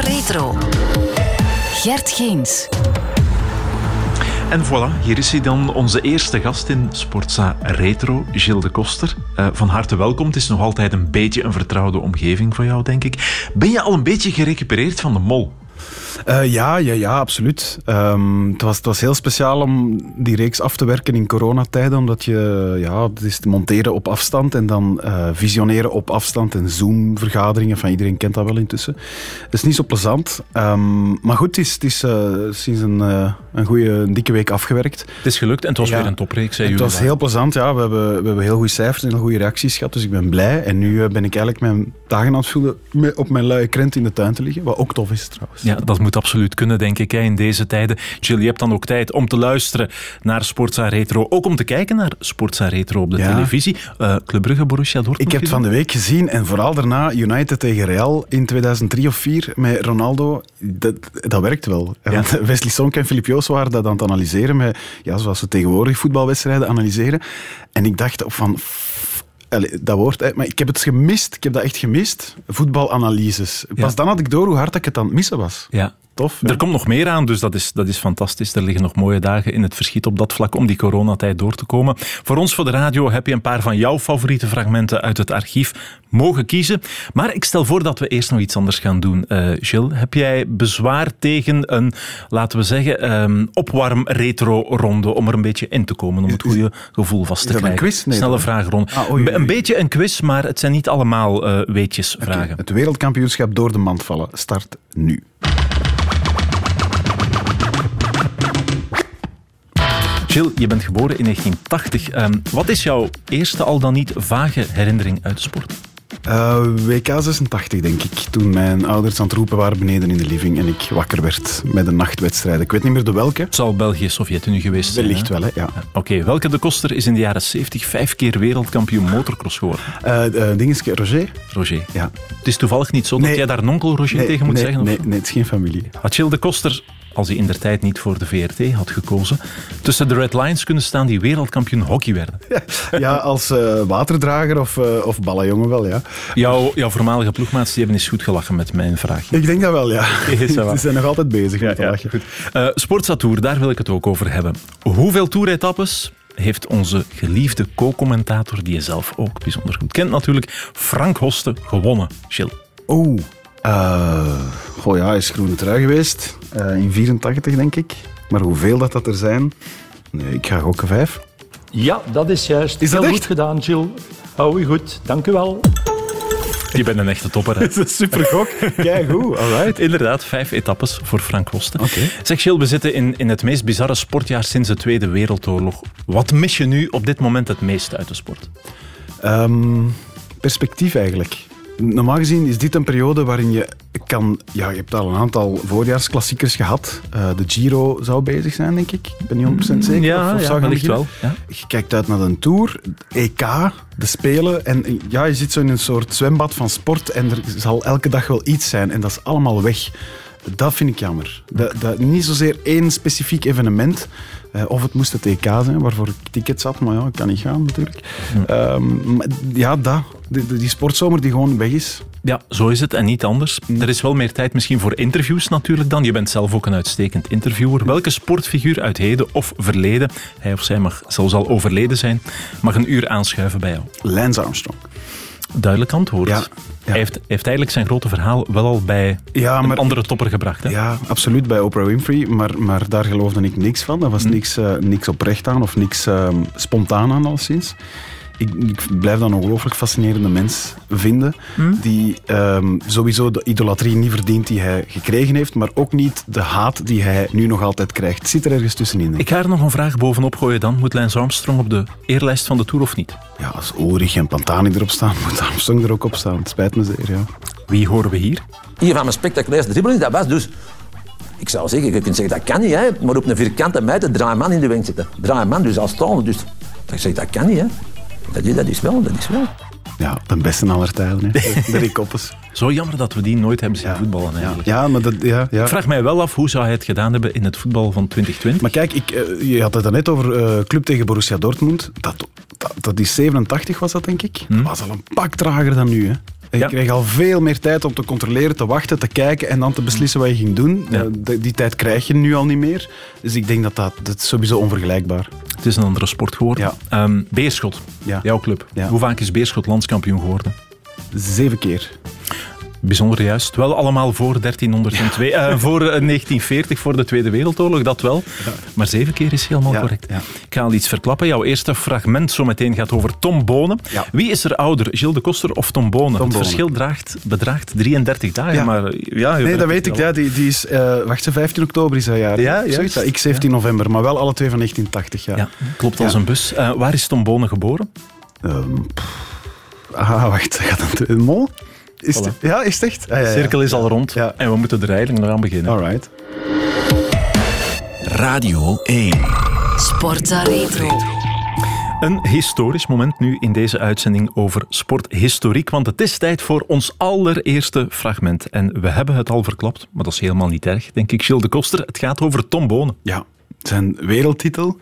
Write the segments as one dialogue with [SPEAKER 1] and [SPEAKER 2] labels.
[SPEAKER 1] Retro. Gert Geens.
[SPEAKER 2] En voilà, hier is hij dan, onze eerste gast in Sportza Retro, Gilles de Koster. Uh, van harte welkom. Het is nog altijd een beetje een vertrouwde omgeving voor jou, denk ik. Ben je al een beetje gerecupereerd van de mol?
[SPEAKER 3] Uh, ja, ja, ja, absoluut. Um, het, was, het was heel speciaal om die reeks af te werken in coronatijden, omdat je, ja, het is te monteren op afstand en dan uh, visioneren op afstand en Zoom-vergaderingen, van iedereen kent dat wel intussen. Het is niet zo plezant, um, maar goed, het is, het is uh, sinds een, een goede, een dikke week afgewerkt.
[SPEAKER 2] Het is gelukt en het was ja, weer een topreeks,
[SPEAKER 3] Het was heel plezant, ja. We hebben, we hebben heel goede cijfers en goede reacties gehad, dus ik ben blij. En nu ben ik eigenlijk mijn dagen aan het vullen op mijn luie krent in de tuin te liggen, wat ook tof is trouwens.
[SPEAKER 2] Ja, dat moet absoluut kunnen, denk ik, in deze tijden. Jill, je hebt dan ook tijd om te luisteren naar Sportza Retro. Ook om te kijken naar Sportza Retro op de televisie. Uh, Club Brugge, Borussia Dortmund.
[SPEAKER 3] Ik heb het van de week gezien en vooral daarna United tegen Real in 2003 of 4 met Ronaldo. Dat, dat werkt wel. Ja. Wesley Sonk en Filip Joos waren dat aan het analyseren, met, ja, zoals we tegenwoordig voetbalwedstrijden analyseren. En ik dacht van dat woord, maar ik heb het gemist. Ik heb dat echt gemist. Voetbalanalyses. Pas dan had ik door hoe hard ik het aan het missen was.
[SPEAKER 2] Ja,
[SPEAKER 3] Tof,
[SPEAKER 2] er komt nog meer aan, dus dat is, dat is fantastisch. Er liggen nog mooie dagen in het verschiet op dat vlak om die coronatijd door te komen. Voor ons, voor de radio, heb je een paar van jouw favoriete fragmenten uit het archief mogen kiezen. Maar ik stel voor dat we eerst nog iets anders gaan doen. Uh, Gilles, heb jij bezwaar tegen een, laten we zeggen, um, opwarm-retro-ronde om er een beetje in te komen, om het goede gevoel vast te krijgen?
[SPEAKER 3] Een quiz?
[SPEAKER 2] Nee, Snelle vraagronde. Ah, een beetje een quiz, maar het zijn niet allemaal uh, weetjesvragen. Okay.
[SPEAKER 3] Het wereldkampioenschap door de mand vallen start nu.
[SPEAKER 2] Jill, je bent geboren in 1980. Um, ehm, wat is jouw eerste al dan niet vage herinnering uit de sport?
[SPEAKER 3] Uh, WK 86, denk ik. Toen mijn ouders aan het roepen waren beneden in de living en ik wakker werd met een nachtwedstrijd. Ik weet niet meer de welke.
[SPEAKER 2] Het zal België-Sovjet-Unie geweest zijn.
[SPEAKER 3] Wellicht wel, hè? ja.
[SPEAKER 2] Oké, okay. welke de Koster is in de jaren 70 vijf keer wereldkampioen motocross geworden?
[SPEAKER 3] Uh, uh, Roger.
[SPEAKER 2] Roger.
[SPEAKER 3] Ja.
[SPEAKER 2] Het is toevallig niet zo dat jij daar nonkel Roger
[SPEAKER 3] nee,
[SPEAKER 2] tegen moet
[SPEAKER 3] nee,
[SPEAKER 2] zeggen?
[SPEAKER 3] Nee, nee, het is geen familie.
[SPEAKER 2] Had Jill de Koster als hij in der tijd niet voor de VRT had gekozen, tussen de Red Lions kunnen staan die wereldkampioen hockey werden.
[SPEAKER 3] Ja, als uh, waterdrager of, uh, of ballenjongen wel, ja.
[SPEAKER 2] Jouw, jouw voormalige ploegmaats die hebben eens goed gelachen met mijn vraag.
[SPEAKER 3] Ik denk dat wel, ja. Ze zijn nog altijd bezig met ja, lachen.
[SPEAKER 2] Uh, Sportsa Tour, daar wil ik het ook over hebben. Hoeveel toeretappes heeft onze geliefde co-commentator, die je zelf ook bijzonder goed kent natuurlijk, Frank Hoste, gewonnen, Gilles?
[SPEAKER 3] Oh, uh, goh ja, hij is groene trui geweest. Uh, in 84, denk ik. Maar hoeveel dat, dat er zijn? Nee, ik ga gokken vijf.
[SPEAKER 4] Ja, dat is juist.
[SPEAKER 3] Is dat
[SPEAKER 4] Heel
[SPEAKER 3] echt?
[SPEAKER 4] goed gedaan, Jill. Hou je goed. Dank u wel.
[SPEAKER 2] Je bent een echte topper.
[SPEAKER 3] Dat is een super gok. Kijk goed, alright.
[SPEAKER 2] Inderdaad, vijf etappes voor Frank Wosten.
[SPEAKER 3] Okay.
[SPEAKER 2] Zeg Gilles, we zitten in, in het meest bizarre sportjaar sinds de Tweede Wereldoorlog. Wat mis je nu op dit moment het meest uit de sport?
[SPEAKER 3] Um, perspectief eigenlijk normaal gezien is dit een periode waarin je kan... Ja, je hebt al een aantal voorjaarsklassiekers gehad. Uh, de Giro zou bezig zijn, denk ik. Ik ben niet 100% zeker.
[SPEAKER 2] Ja,
[SPEAKER 3] of,
[SPEAKER 2] of ja, wellicht wel. Ja.
[SPEAKER 3] Je kijkt uit naar een Tour, EK, de Spelen. En ja, je zit zo in een soort zwembad van sport en er zal elke dag wel iets zijn. En dat is allemaal weg. Dat vind ik jammer. Dat, dat, niet zozeer één specifiek evenement. Uh, of het moest het EK zijn, waarvoor ik tickets had, maar ja, ik kan niet gaan natuurlijk. Ja, ja dat. Die, die, sportzomer die gewoon weg is.
[SPEAKER 2] Ja, zo is het en niet anders. Er is wel meer tijd misschien voor interviews natuurlijk dan. Je bent zelf ook een uitstekend interviewer. Welke sportfiguur uit heden of verleden, hij of zij mag zelfs al overleden zijn, mag een uur aanschuiven bij jou?
[SPEAKER 3] Lance Armstrong.
[SPEAKER 2] Duidelijk antwoord.
[SPEAKER 3] Ja, ja.
[SPEAKER 2] Hij heeft, heeft, eigenlijk zijn grote verhaal wel al bij
[SPEAKER 3] ja, maar,
[SPEAKER 2] een andere topper gebracht. Hè?
[SPEAKER 3] Ja, absoluut, bij Oprah Winfrey. Maar, maar daar geloofde ik niks van. Daar was hm. niks, uh, niks oprecht aan of niks uh, spontaan aan, al sinds ik, ik, blijf dan een ongelooflijk fascinerende mens vinden.
[SPEAKER 2] Hm?
[SPEAKER 3] Die um, sowieso de idolatrie niet verdient die hij gekregen heeft, maar ook niet de haat die hij nu nog altijd krijgt. Het zit er ergens tussenin.
[SPEAKER 2] Ik ga er nog een vraag bovenop gooien dan. Moet Lance Armstrong op de eerlijst van de Tour of niet?
[SPEAKER 3] Ja, als Ulrich en Pantani erop staan, moet Armstrong er ook op staan. Het spijt me zeer, ja.
[SPEAKER 2] Wie horen we hier?
[SPEAKER 5] Hier van mijn spectaculairste dribbeling, dat was dus... Ik zou zeggen, je kunt zeggen dat kan niet, hè, maar op een vierkante meter draai man in de wing zitten. Draai man dus als staande. Dus ik zeg, dat kan niet, hè. Dat, dat is wel, dat is wel.
[SPEAKER 3] Ja, de beste aller tijden, hè. de Rick Koppes.
[SPEAKER 2] Zo jammer dat we die nooit hebben zien
[SPEAKER 3] ja.
[SPEAKER 2] voetballen eigenlijk.
[SPEAKER 3] Ja, maar dat, ja, ja.
[SPEAKER 2] Ik vraag mij wel af, hoe zou hij het gedaan hebben in het voetbal van 2020?
[SPEAKER 3] Maar kijk, ik, uh, je had het net over uh, club tegen Borussia Dortmund. Dat, dat, dat is 87 was dat, denk ik.
[SPEAKER 2] Hm?
[SPEAKER 3] Dat was al een pak trager dan nu, hè. Je
[SPEAKER 2] Ja.
[SPEAKER 3] kreeg al veel meer tijd om te controleren, te wachten, te kijken en dan te beslissen wat je ging doen. Eh, die, die tijd krijg je nu al niet meer. Dus ik denk dat dat, dat is sowieso onvergelijkbaar.
[SPEAKER 2] Het is een andere sport geworden. Ehm, Beerschot, jouw club. Hoe vaak is Beerschot landskampioen geworden?
[SPEAKER 3] Zeven keer.
[SPEAKER 2] Bijzonder juist. Wel allemaal voor 1302. eh, voor eh, 1940, voor de Tweede Wereldoorlog, dat wel. Maar zeven keer is helemaal
[SPEAKER 3] Ja,
[SPEAKER 2] correct. Ik ga al iets verklappen. Jouw eerste fragment zometeen gaat over Tom Bonen. Wie is er ouder, Gilles de Koster of Tom Bonen?
[SPEAKER 3] Tom
[SPEAKER 2] het
[SPEAKER 3] Bonen.
[SPEAKER 2] verschil draagt, bedraagt 33 dagen.
[SPEAKER 3] Ja.
[SPEAKER 2] Maar, eh, ja,
[SPEAKER 3] Nee, dat weet
[SPEAKER 2] het
[SPEAKER 3] ik. Ja, die, die is, eh wacht, ze, 15 oktober is dat jaar.
[SPEAKER 2] Ja,
[SPEAKER 3] Zoiets. Ik 17 november, maar wel alle twee van 1980. Ja.
[SPEAKER 2] Klopt als een bus. Eh, waar is Tom Bonen geboren?
[SPEAKER 3] Ehm, ah, wacht, gaat dat een mol? Is het, ja, is het echt? Ah, ja,
[SPEAKER 2] De cirkel is al rond
[SPEAKER 3] Ja.
[SPEAKER 2] en we moeten er eigenlijk nog aan beginnen.
[SPEAKER 3] Alright.
[SPEAKER 1] Radio 1. Sportza Retro.
[SPEAKER 2] Een historisch moment nu in deze uitzending over sporthistoriek, want het is tijd voor ons allereerste fragment. En we hebben het al verklapt, maar dat is helemaal niet erg, denk ik. Gilles de Koster, het gaat over Tom Bonen.
[SPEAKER 3] Ja, zijn wereldtitel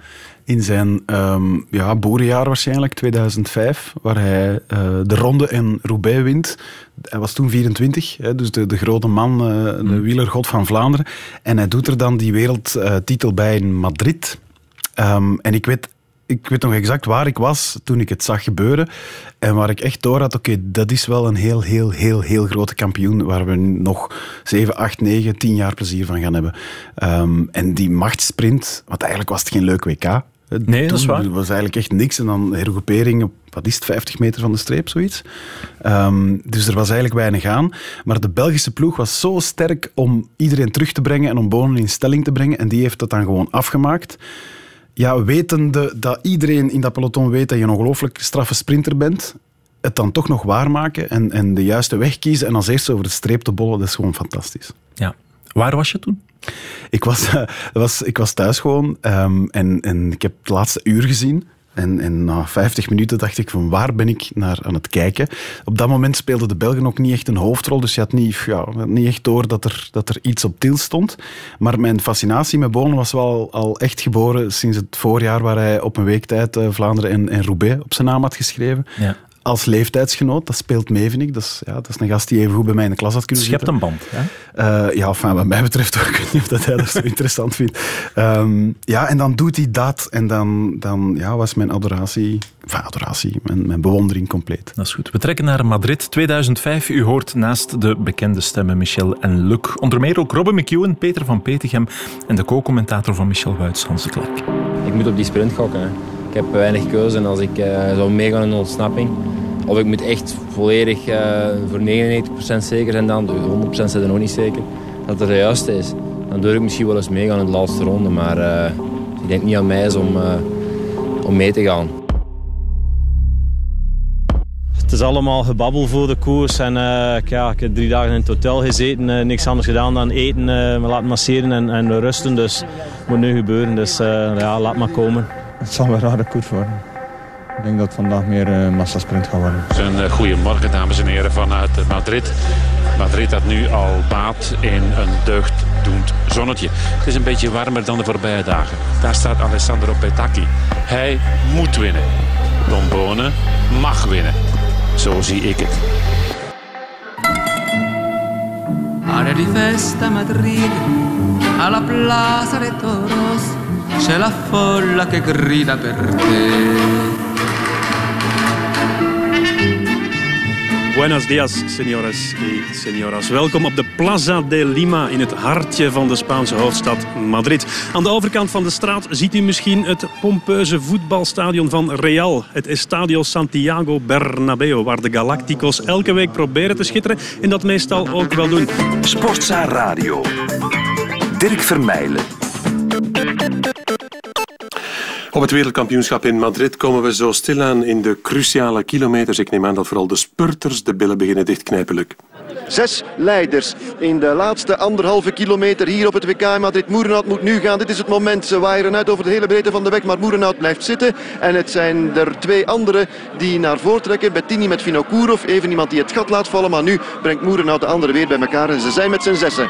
[SPEAKER 3] in zijn ehm, ja, boerenjaar waarschijnlijk, 2005, waar hij eh, de ronde in Roubaix wint. Hij was toen 24, hè, dus de, de grote man, eh, de wielergod van Vlaanderen. En hij doet er dan die wereldtitel bij in Madrid. Ehm, en ik weet, ik weet nog exact waar ik was toen ik het zag gebeuren. En waar ik echt door had, oké, dat is wel een heel, heel, heel, heel grote kampioen. Waar we nog 7, 8, 9, 10 jaar plezier van gaan hebben. Ehm, en die machtsprint, want eigenlijk was het geen leuk WK.
[SPEAKER 2] Nee, dat is
[SPEAKER 3] was eigenlijk echt niks. En dan hergroepering op, wat is het, 50 meter van de streep, zoiets. Ehm, dus er was eigenlijk weinig aan. Maar de Belgische ploeg was zo sterk om iedereen terug te brengen en om Bonen in stelling te brengen. En die heeft dat dan gewoon afgemaakt. Ja, wetende dat iedereen in dat peloton weet dat je een ongelooflijk straffe sprinter bent, het dan toch nog waarmaken en, en de juiste weg kiezen en als eerste over de streep te bollen, dat is gewoon fantastisch.
[SPEAKER 2] Ja. Waar was je toen?
[SPEAKER 3] Ik was, was, ik was thuis gewoon ehm, en, en ik heb het laatste uur gezien. En, en na 50 minuten dacht ik van waar ben ik naar aan het kijken. Op dat moment speelden de Belgen ook niet echt een hoofdrol. Dus je had niet, ja, niet echt door dat er, dat er iets op til stond. Maar mijn fascinatie met Bonen was wel al echt geboren sinds het voorjaar waar hij op een week tijd eh, Vlaanderen en, en Roubaix op zijn naam had geschreven.
[SPEAKER 2] Ja.
[SPEAKER 3] Als leeftijdsgenoot, dat speelt mee, vind ik. Dat is, ja, dat is een gast die even goed bij mij in de klas had kunnen
[SPEAKER 2] Dus je hebt
[SPEAKER 3] zitten.
[SPEAKER 2] een band. Hè?
[SPEAKER 3] Eh, ja, enfin, wat mij betreft ook. Ik weet niet of dat hij dat zo interessant vindt. Ehm, ja, en dan doet hij dat. En dan, dan ja, was mijn adoratie, enfin, adoratie, mijn, mijn bewondering compleet.
[SPEAKER 2] Dat is goed. We trekken naar Madrid 2005. U hoort naast de bekende stemmen Michel en Luc. Onder meer ook Robin McEwen, Peter van Petegem en de co-commentator van Michel Wuits, Hans de Klerk.
[SPEAKER 6] Ik moet op die sprint gokken. hè. Ik heb weinig keuze als ik eh, zou meegaan in ontsnapping, of ik moet echt volledig eh, voor 99% zeker zijn dan, 100% zijn er nog niet zeker, dat het de juiste is. Dan durf ik misschien wel eens meegaan in de laatste ronde, maar eh, ik denk niet aan mij is om, om mee te gaan.
[SPEAKER 7] Het is allemaal gebabbel voor de koers. En, eh, ja, ik heb drie dagen in het hotel gezeten. niks anders gedaan dan eten, eh, me laten masseren en, en rusten. Dus moet nu gebeuren. Dus ja, laat maar komen.
[SPEAKER 8] Het zal een rare koers worden. Ik denk dat het vandaag meer een massasprint gaat worden.
[SPEAKER 9] Een eh, goedemorgen, dames en heren, vanuit Madrid. Madrid had nu al baat in een deugddoend zonnetje. Het is een beetje warmer dan de voorbije dagen. Daar staat Alessandro Petacchi. Hij moet winnen. Don Bonen mag winnen. Zo zie ik het.
[SPEAKER 10] Aria di festa a Madrid, alla Plaza de Toros, c'è la folla che grida per te.
[SPEAKER 11] Buenos dias, señoras y señoras. Welkom op de Plaza de Lima in het hartje van de Spaanse hoofdstad Madrid. Aan de overkant van de straat ziet u misschien het pompeuze voetbalstadion van Real. Het Estadio Santiago Bernabeu, waar de Galacticos elke week proberen te schitteren en dat meestal ook wel doen.
[SPEAKER 12] Sportza Radio. Dirk Vermeijlen.
[SPEAKER 13] Op het wereldkampioenschap in Madrid komen we zo stilaan in de cruciale kilometers. Ik neem aan dat vooral de spurters de billen beginnen dichtknijpen.
[SPEAKER 14] Zes leiders in de laatste anderhalve kilometer hier op het WK Madrid. Moerenhout moet nu gaan. Dit is het moment. Ze waaieren uit over de hele breedte van de weg. Maar Moerenhout blijft zitten. En het zijn er twee anderen die naar voren trekken. Bettini met Vinokourov. Even iemand die het gat laat vallen. Maar nu brengt Moerenhout de anderen weer bij elkaar. En ze zijn met z'n zessen.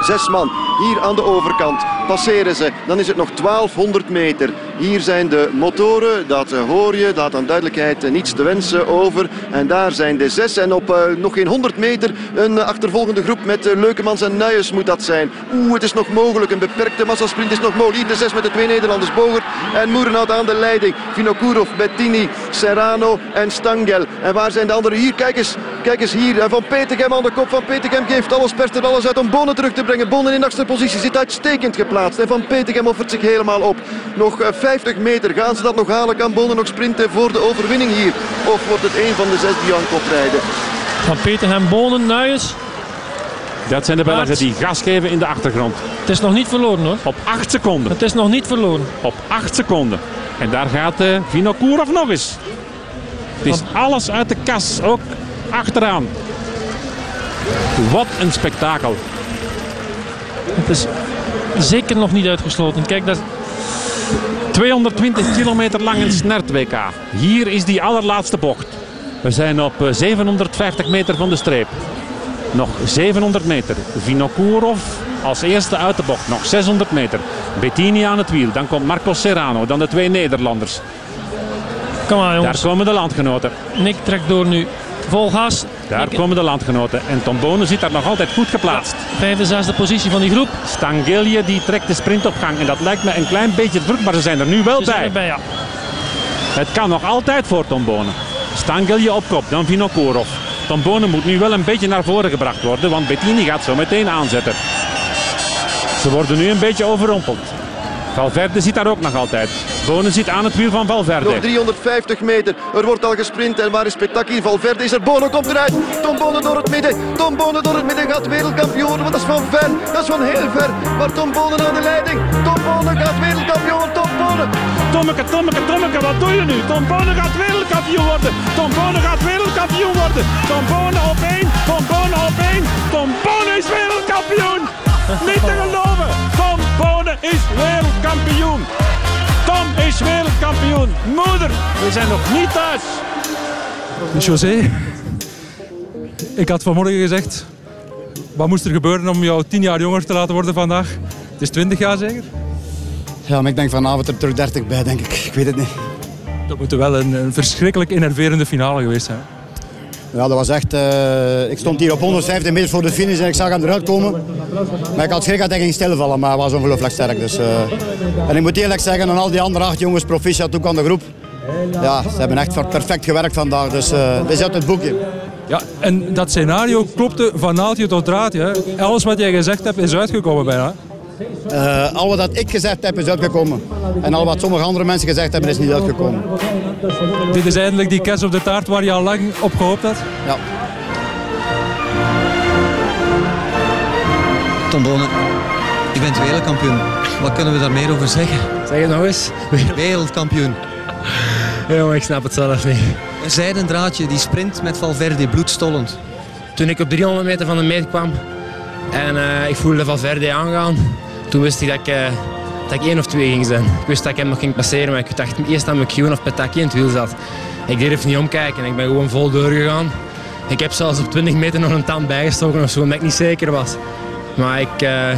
[SPEAKER 14] Zes man hier aan de overkant.
[SPEAKER 15] passeren ze. Dan is het nog 1200 meter. Hier zijn de motoren, dat eh, hoor je. Laat aan duidelijkheid eh, niets te wensen over. En daar zijn de zes. En op uh, nog geen 100 meter een achtervolgende groep met Leukemans en Nuyens moet dat zijn. Oeh, het is nog mogelijk. Een beperkte massasprint is nog mogelijk. Hier de zes met de twee Nederlanders. Boger en Moerenhout aan de leiding. Vinokourov, Bettini, Serrano en Stangel. En waar zijn de anderen? Hier, kijk eens. Kijk eens hier. Van Petegem aan de kop. Van Petegem geeft alles, perst er alles uit om Bonen terug te brengen. Bonen in achtste positie zit uitstekend geplaatst. En Van Petegem offert zich helemaal op. Nog 50 meter. Gaan ze dat nog halen? Kan Bonen nog sprinten voor de overwinning hier? Of wordt het een van de zes die aan kop rijden?
[SPEAKER 16] Van Petegem, Bonen, Nuyens.
[SPEAKER 9] Dat zijn de Belgen die gas geven in de achtergrond.
[SPEAKER 16] Het is nog niet verloren hoor.
[SPEAKER 9] Op 8 seconden.
[SPEAKER 16] Het is nog niet verloren.
[SPEAKER 9] Op 8 seconden. En daar gaat uh, Vinokourov nog eens. Het is alles uit de kas. Ook achteraan. Wat een spektakel.
[SPEAKER 16] Het is zeker nog niet uitgesloten. Kijk, dat
[SPEAKER 9] 220 kilometer lang een snert WK. Hier is die allerlaatste bocht. We zijn op 750 meter van de streep. Nog 700 meter. Vinokourov als eerste uit de bocht. Nog 600 meter. Bettini aan het wiel. Dan komt Marco Serrano. Dan de twee Nederlanders.
[SPEAKER 16] Kom maar jongens.
[SPEAKER 9] Daar komen de landgenoten.
[SPEAKER 16] Nick trekt door nu. Vol gas.
[SPEAKER 9] Daar komen de landgenoten. En Tom Bonen zit daar nog altijd goed geplaatst.
[SPEAKER 16] Ja, vijfde, zesde positie van die groep.
[SPEAKER 9] Stangilje die trekt de sprint op gang. En dat lijkt me een klein beetje druk, maar ze zijn er nu wel
[SPEAKER 16] Ze
[SPEAKER 9] bij.
[SPEAKER 16] erbij ja.
[SPEAKER 9] Het kan nog altijd voor Tom Bonen. Stangilje op kop, dan Vinokourov. Tom Bonen moet nu wel een beetje naar voren gebracht worden, want Bettini gaat zo meteen aanzetten. Ze worden nu een beetje overrompeld. Valverde zit daar ook nog altijd. Bonen zit aan het wiel van Valverde.
[SPEAKER 15] Nog 350 meter. Er wordt al gesprint. En waar is Petaki? Valverde is er. Bono komt eruit. Tom Bonen door het midden. Tom Bonen door het midden gaat wereldkampioen worden. Want dat is van ver. Dat is van heel ver. Maar Tom Bonen aan de leiding. Tom Bonen gaat wereldkampioen. Tom Bonen.
[SPEAKER 9] Tommeke, Tommeke, Tommeke, wat doe je nu? Tom Bonen gaat wereldkampioen worden. Tom Bonen gaat wereldkampioen worden. Tom Bonen op één. Tom Bonen op één. Tom Bonen is wereldkampioen. Niet te geloven. Bonen is wereldkampioen. Tom is wereldkampioen. Moeder, we zijn nog niet thuis.
[SPEAKER 17] José, ik had vanmorgen gezegd, wat moest er gebeuren om jou tien jaar jonger te laten worden vandaag? Het is 20 jaar zeker?
[SPEAKER 18] Ja, maar ik denk vanavond er terug 30 bij, denk ik. Ik weet het niet.
[SPEAKER 17] Dat moet wel een, een verschrikkelijk enerverende finale geweest zijn.
[SPEAKER 18] Ja, dat was echt... Uh, ik stond hier op 150 meter voor de finish en ik zag hem eruit komen. Maar ik had schrik dat hij ging stilvallen, maar hij was ongelooflijk sterk. Dus, uh, en ik moet eerlijk zeggen, aan al die andere acht jongens, proficiat ook aan de groep. Ja, ze hebben echt perfect gewerkt vandaag, dus uh, dit is uit het boekje.
[SPEAKER 17] Ja, en dat scenario klopte van naaldje tot draadje. Alles wat jij gezegd hebt is uitgekomen bijna.
[SPEAKER 18] Uh, al wat ik gezegd heb is uitgekomen. En al wat sommige andere mensen gezegd hebben is niet uitgekomen.
[SPEAKER 17] Dit is eindelijk die kers op de taart waar je al lang op gehoopt had?
[SPEAKER 18] Ja.
[SPEAKER 19] Tom Bonen, je bent wereldkampioen. Wat kunnen we daar meer over zeggen?
[SPEAKER 20] Zeg het nog eens.
[SPEAKER 19] Wereldkampioen.
[SPEAKER 20] Ja, ik snap het zelf niet.
[SPEAKER 19] Een zijden draadje, die sprint met Valverde, bloedstollend.
[SPEAKER 20] Toen ik op 300 meter van de meet kwam en uh, ik voelde Valverde aangaan, toen wist ik dat ik, uh, dat ik één of twee ging zijn. Ik wist dat ik hem nog ging passeren, maar ik dacht eerst dat McEwen of Petaki in het wiel zat. Ik durf niet omkijken, ik ben gewoon vol doorgegaan. Ik heb zelfs op 20 meter nog een tand bijgestoken of zo, omdat ik niet zeker was. Maar ik, uh,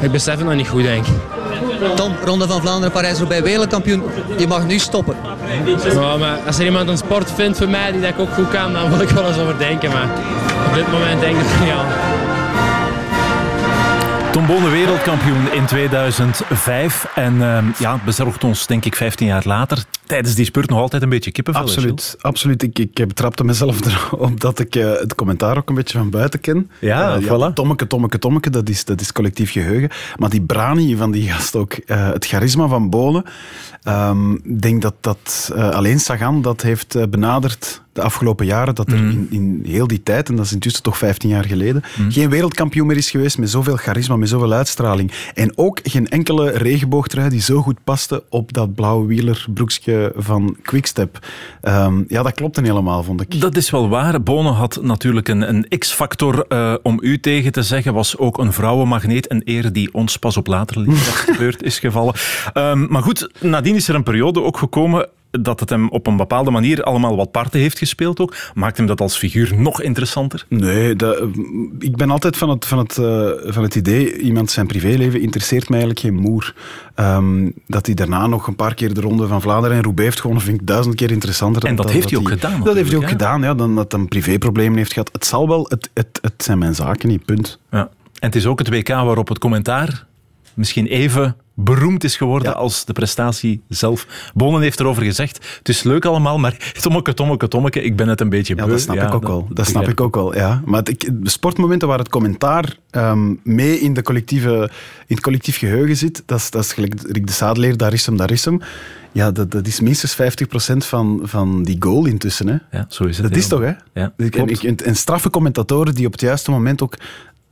[SPEAKER 20] ik besef het nog niet goed, denk ik.
[SPEAKER 19] Tom, Ronde van Vlaanderen, Parijs-Roubaix, wereldkampioen. Je mag nu stoppen.
[SPEAKER 20] Ja, maar als er iemand een sport vindt voor mij die dat ik ook goed kan, dan wil ik wel eens over denken. Maar op dit moment denk ik niet aan.
[SPEAKER 2] Tom Bonen wereldkampioen in 2005. En uh, ja, bezorgt ons denk ik 15 jaar later tijdens die spurt nog altijd een beetje kippenvel.
[SPEAKER 3] Absoluut. absoluut. Ik, ik betrapte mezelf erop dat ik uh, het commentaar ook een beetje van buiten ken.
[SPEAKER 2] Ja, uh, voilà.
[SPEAKER 3] Tommeke, Tommeke, Tommeke, dat is, dat is collectief geheugen. Maar die brani van die gast ook, uh, het charisma van Bonen. Ik um, denk dat dat alleen Sagan dat heeft benaderd de afgelopen jaren, dat er mm. in, in, heel die tijd, en dat is intussen toch 15 jaar geleden, mm. geen wereldkampioen meer is geweest met zoveel charisma, met zoveel uitstraling. En ook geen enkele regenboogtrui die zo goed paste op dat blauwe wielerbroekje van Quickstep. Um, ja, dat klopte helemaal, vond ik.
[SPEAKER 2] Dat is wel waar. Bonen had natuurlijk een, een x-factor uh, om u tegen te zeggen, was ook een vrouwenmagneet, een eer die ons pas op later gebeurd is gevallen. Um, maar goed, nadien is er een periode ook gekomen dat het hem op een bepaalde manier allemaal wat parten heeft gespeeld ook. Maakt hem dat als figuur nog interessanter?
[SPEAKER 3] Nee, dat, ik ben altijd van het, van, het, uh, van het idee, iemand zijn privéleven interesseert mij eigenlijk geen moer. Um, dat hij daarna nog een paar keer de Ronde van Vlaanderen en Roubaix heeft gewonnen, vind ik duizend keer interessanter.
[SPEAKER 2] En dat, heeft hij ook gedaan.
[SPEAKER 3] Dat heeft hij ook gedaan, ja. Dan dat hij een privéprobleem heeft gehad. Het zal wel, het, het, het zijn mijn zaken niet, punt.
[SPEAKER 2] Ja. En het is ook het WK waarop het commentaar misschien even beroemd is geworden als de prestatie zelf. Bonen heeft erover gezegd, het is leuk allemaal, maar tommeke, tommeke, tommeke, ik ben het een beetje beu.
[SPEAKER 3] Ja, dat snap ik ook wel. Dat, snap ik ook wel, ja. Maar het, de sportmomenten waar het commentaar um, mee in, de collectieve, in het collectief geheugen zit, dat is, dat is gelijk Rick de Sadeleer, daar is hem, daar is hem. Ja, dat, dat is minstens 50% van, van die goal intussen. Hè.
[SPEAKER 2] Ja, zo is het.
[SPEAKER 3] Dat is toch, hè?
[SPEAKER 2] Ja,
[SPEAKER 3] en, en, en straffe commentatoren die op het juiste moment ook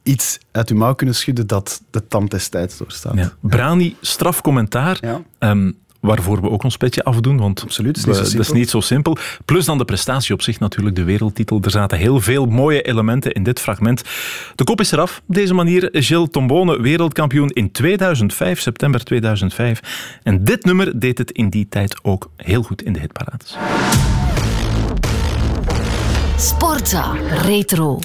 [SPEAKER 3] iets uit uw mouw kunnen schudden dat de tand des tijds doorstaat.
[SPEAKER 2] Ja. Brani, strafcommentaar. Ja. Um, waarvoor we ook ons petje afdoen, want
[SPEAKER 3] Absoluut,
[SPEAKER 2] we, dat is niet zo simpel. Plus dan de prestatie op zich natuurlijk, de wereldtitel. Er zaten heel veel mooie elementen in dit fragment. De kop is eraf. Op deze manier Gilles Tombone, wereldkampioen in 2005, september 2005. En dit nummer deed het in die tijd ook heel goed in de hitparades.
[SPEAKER 1] Sportza Retro.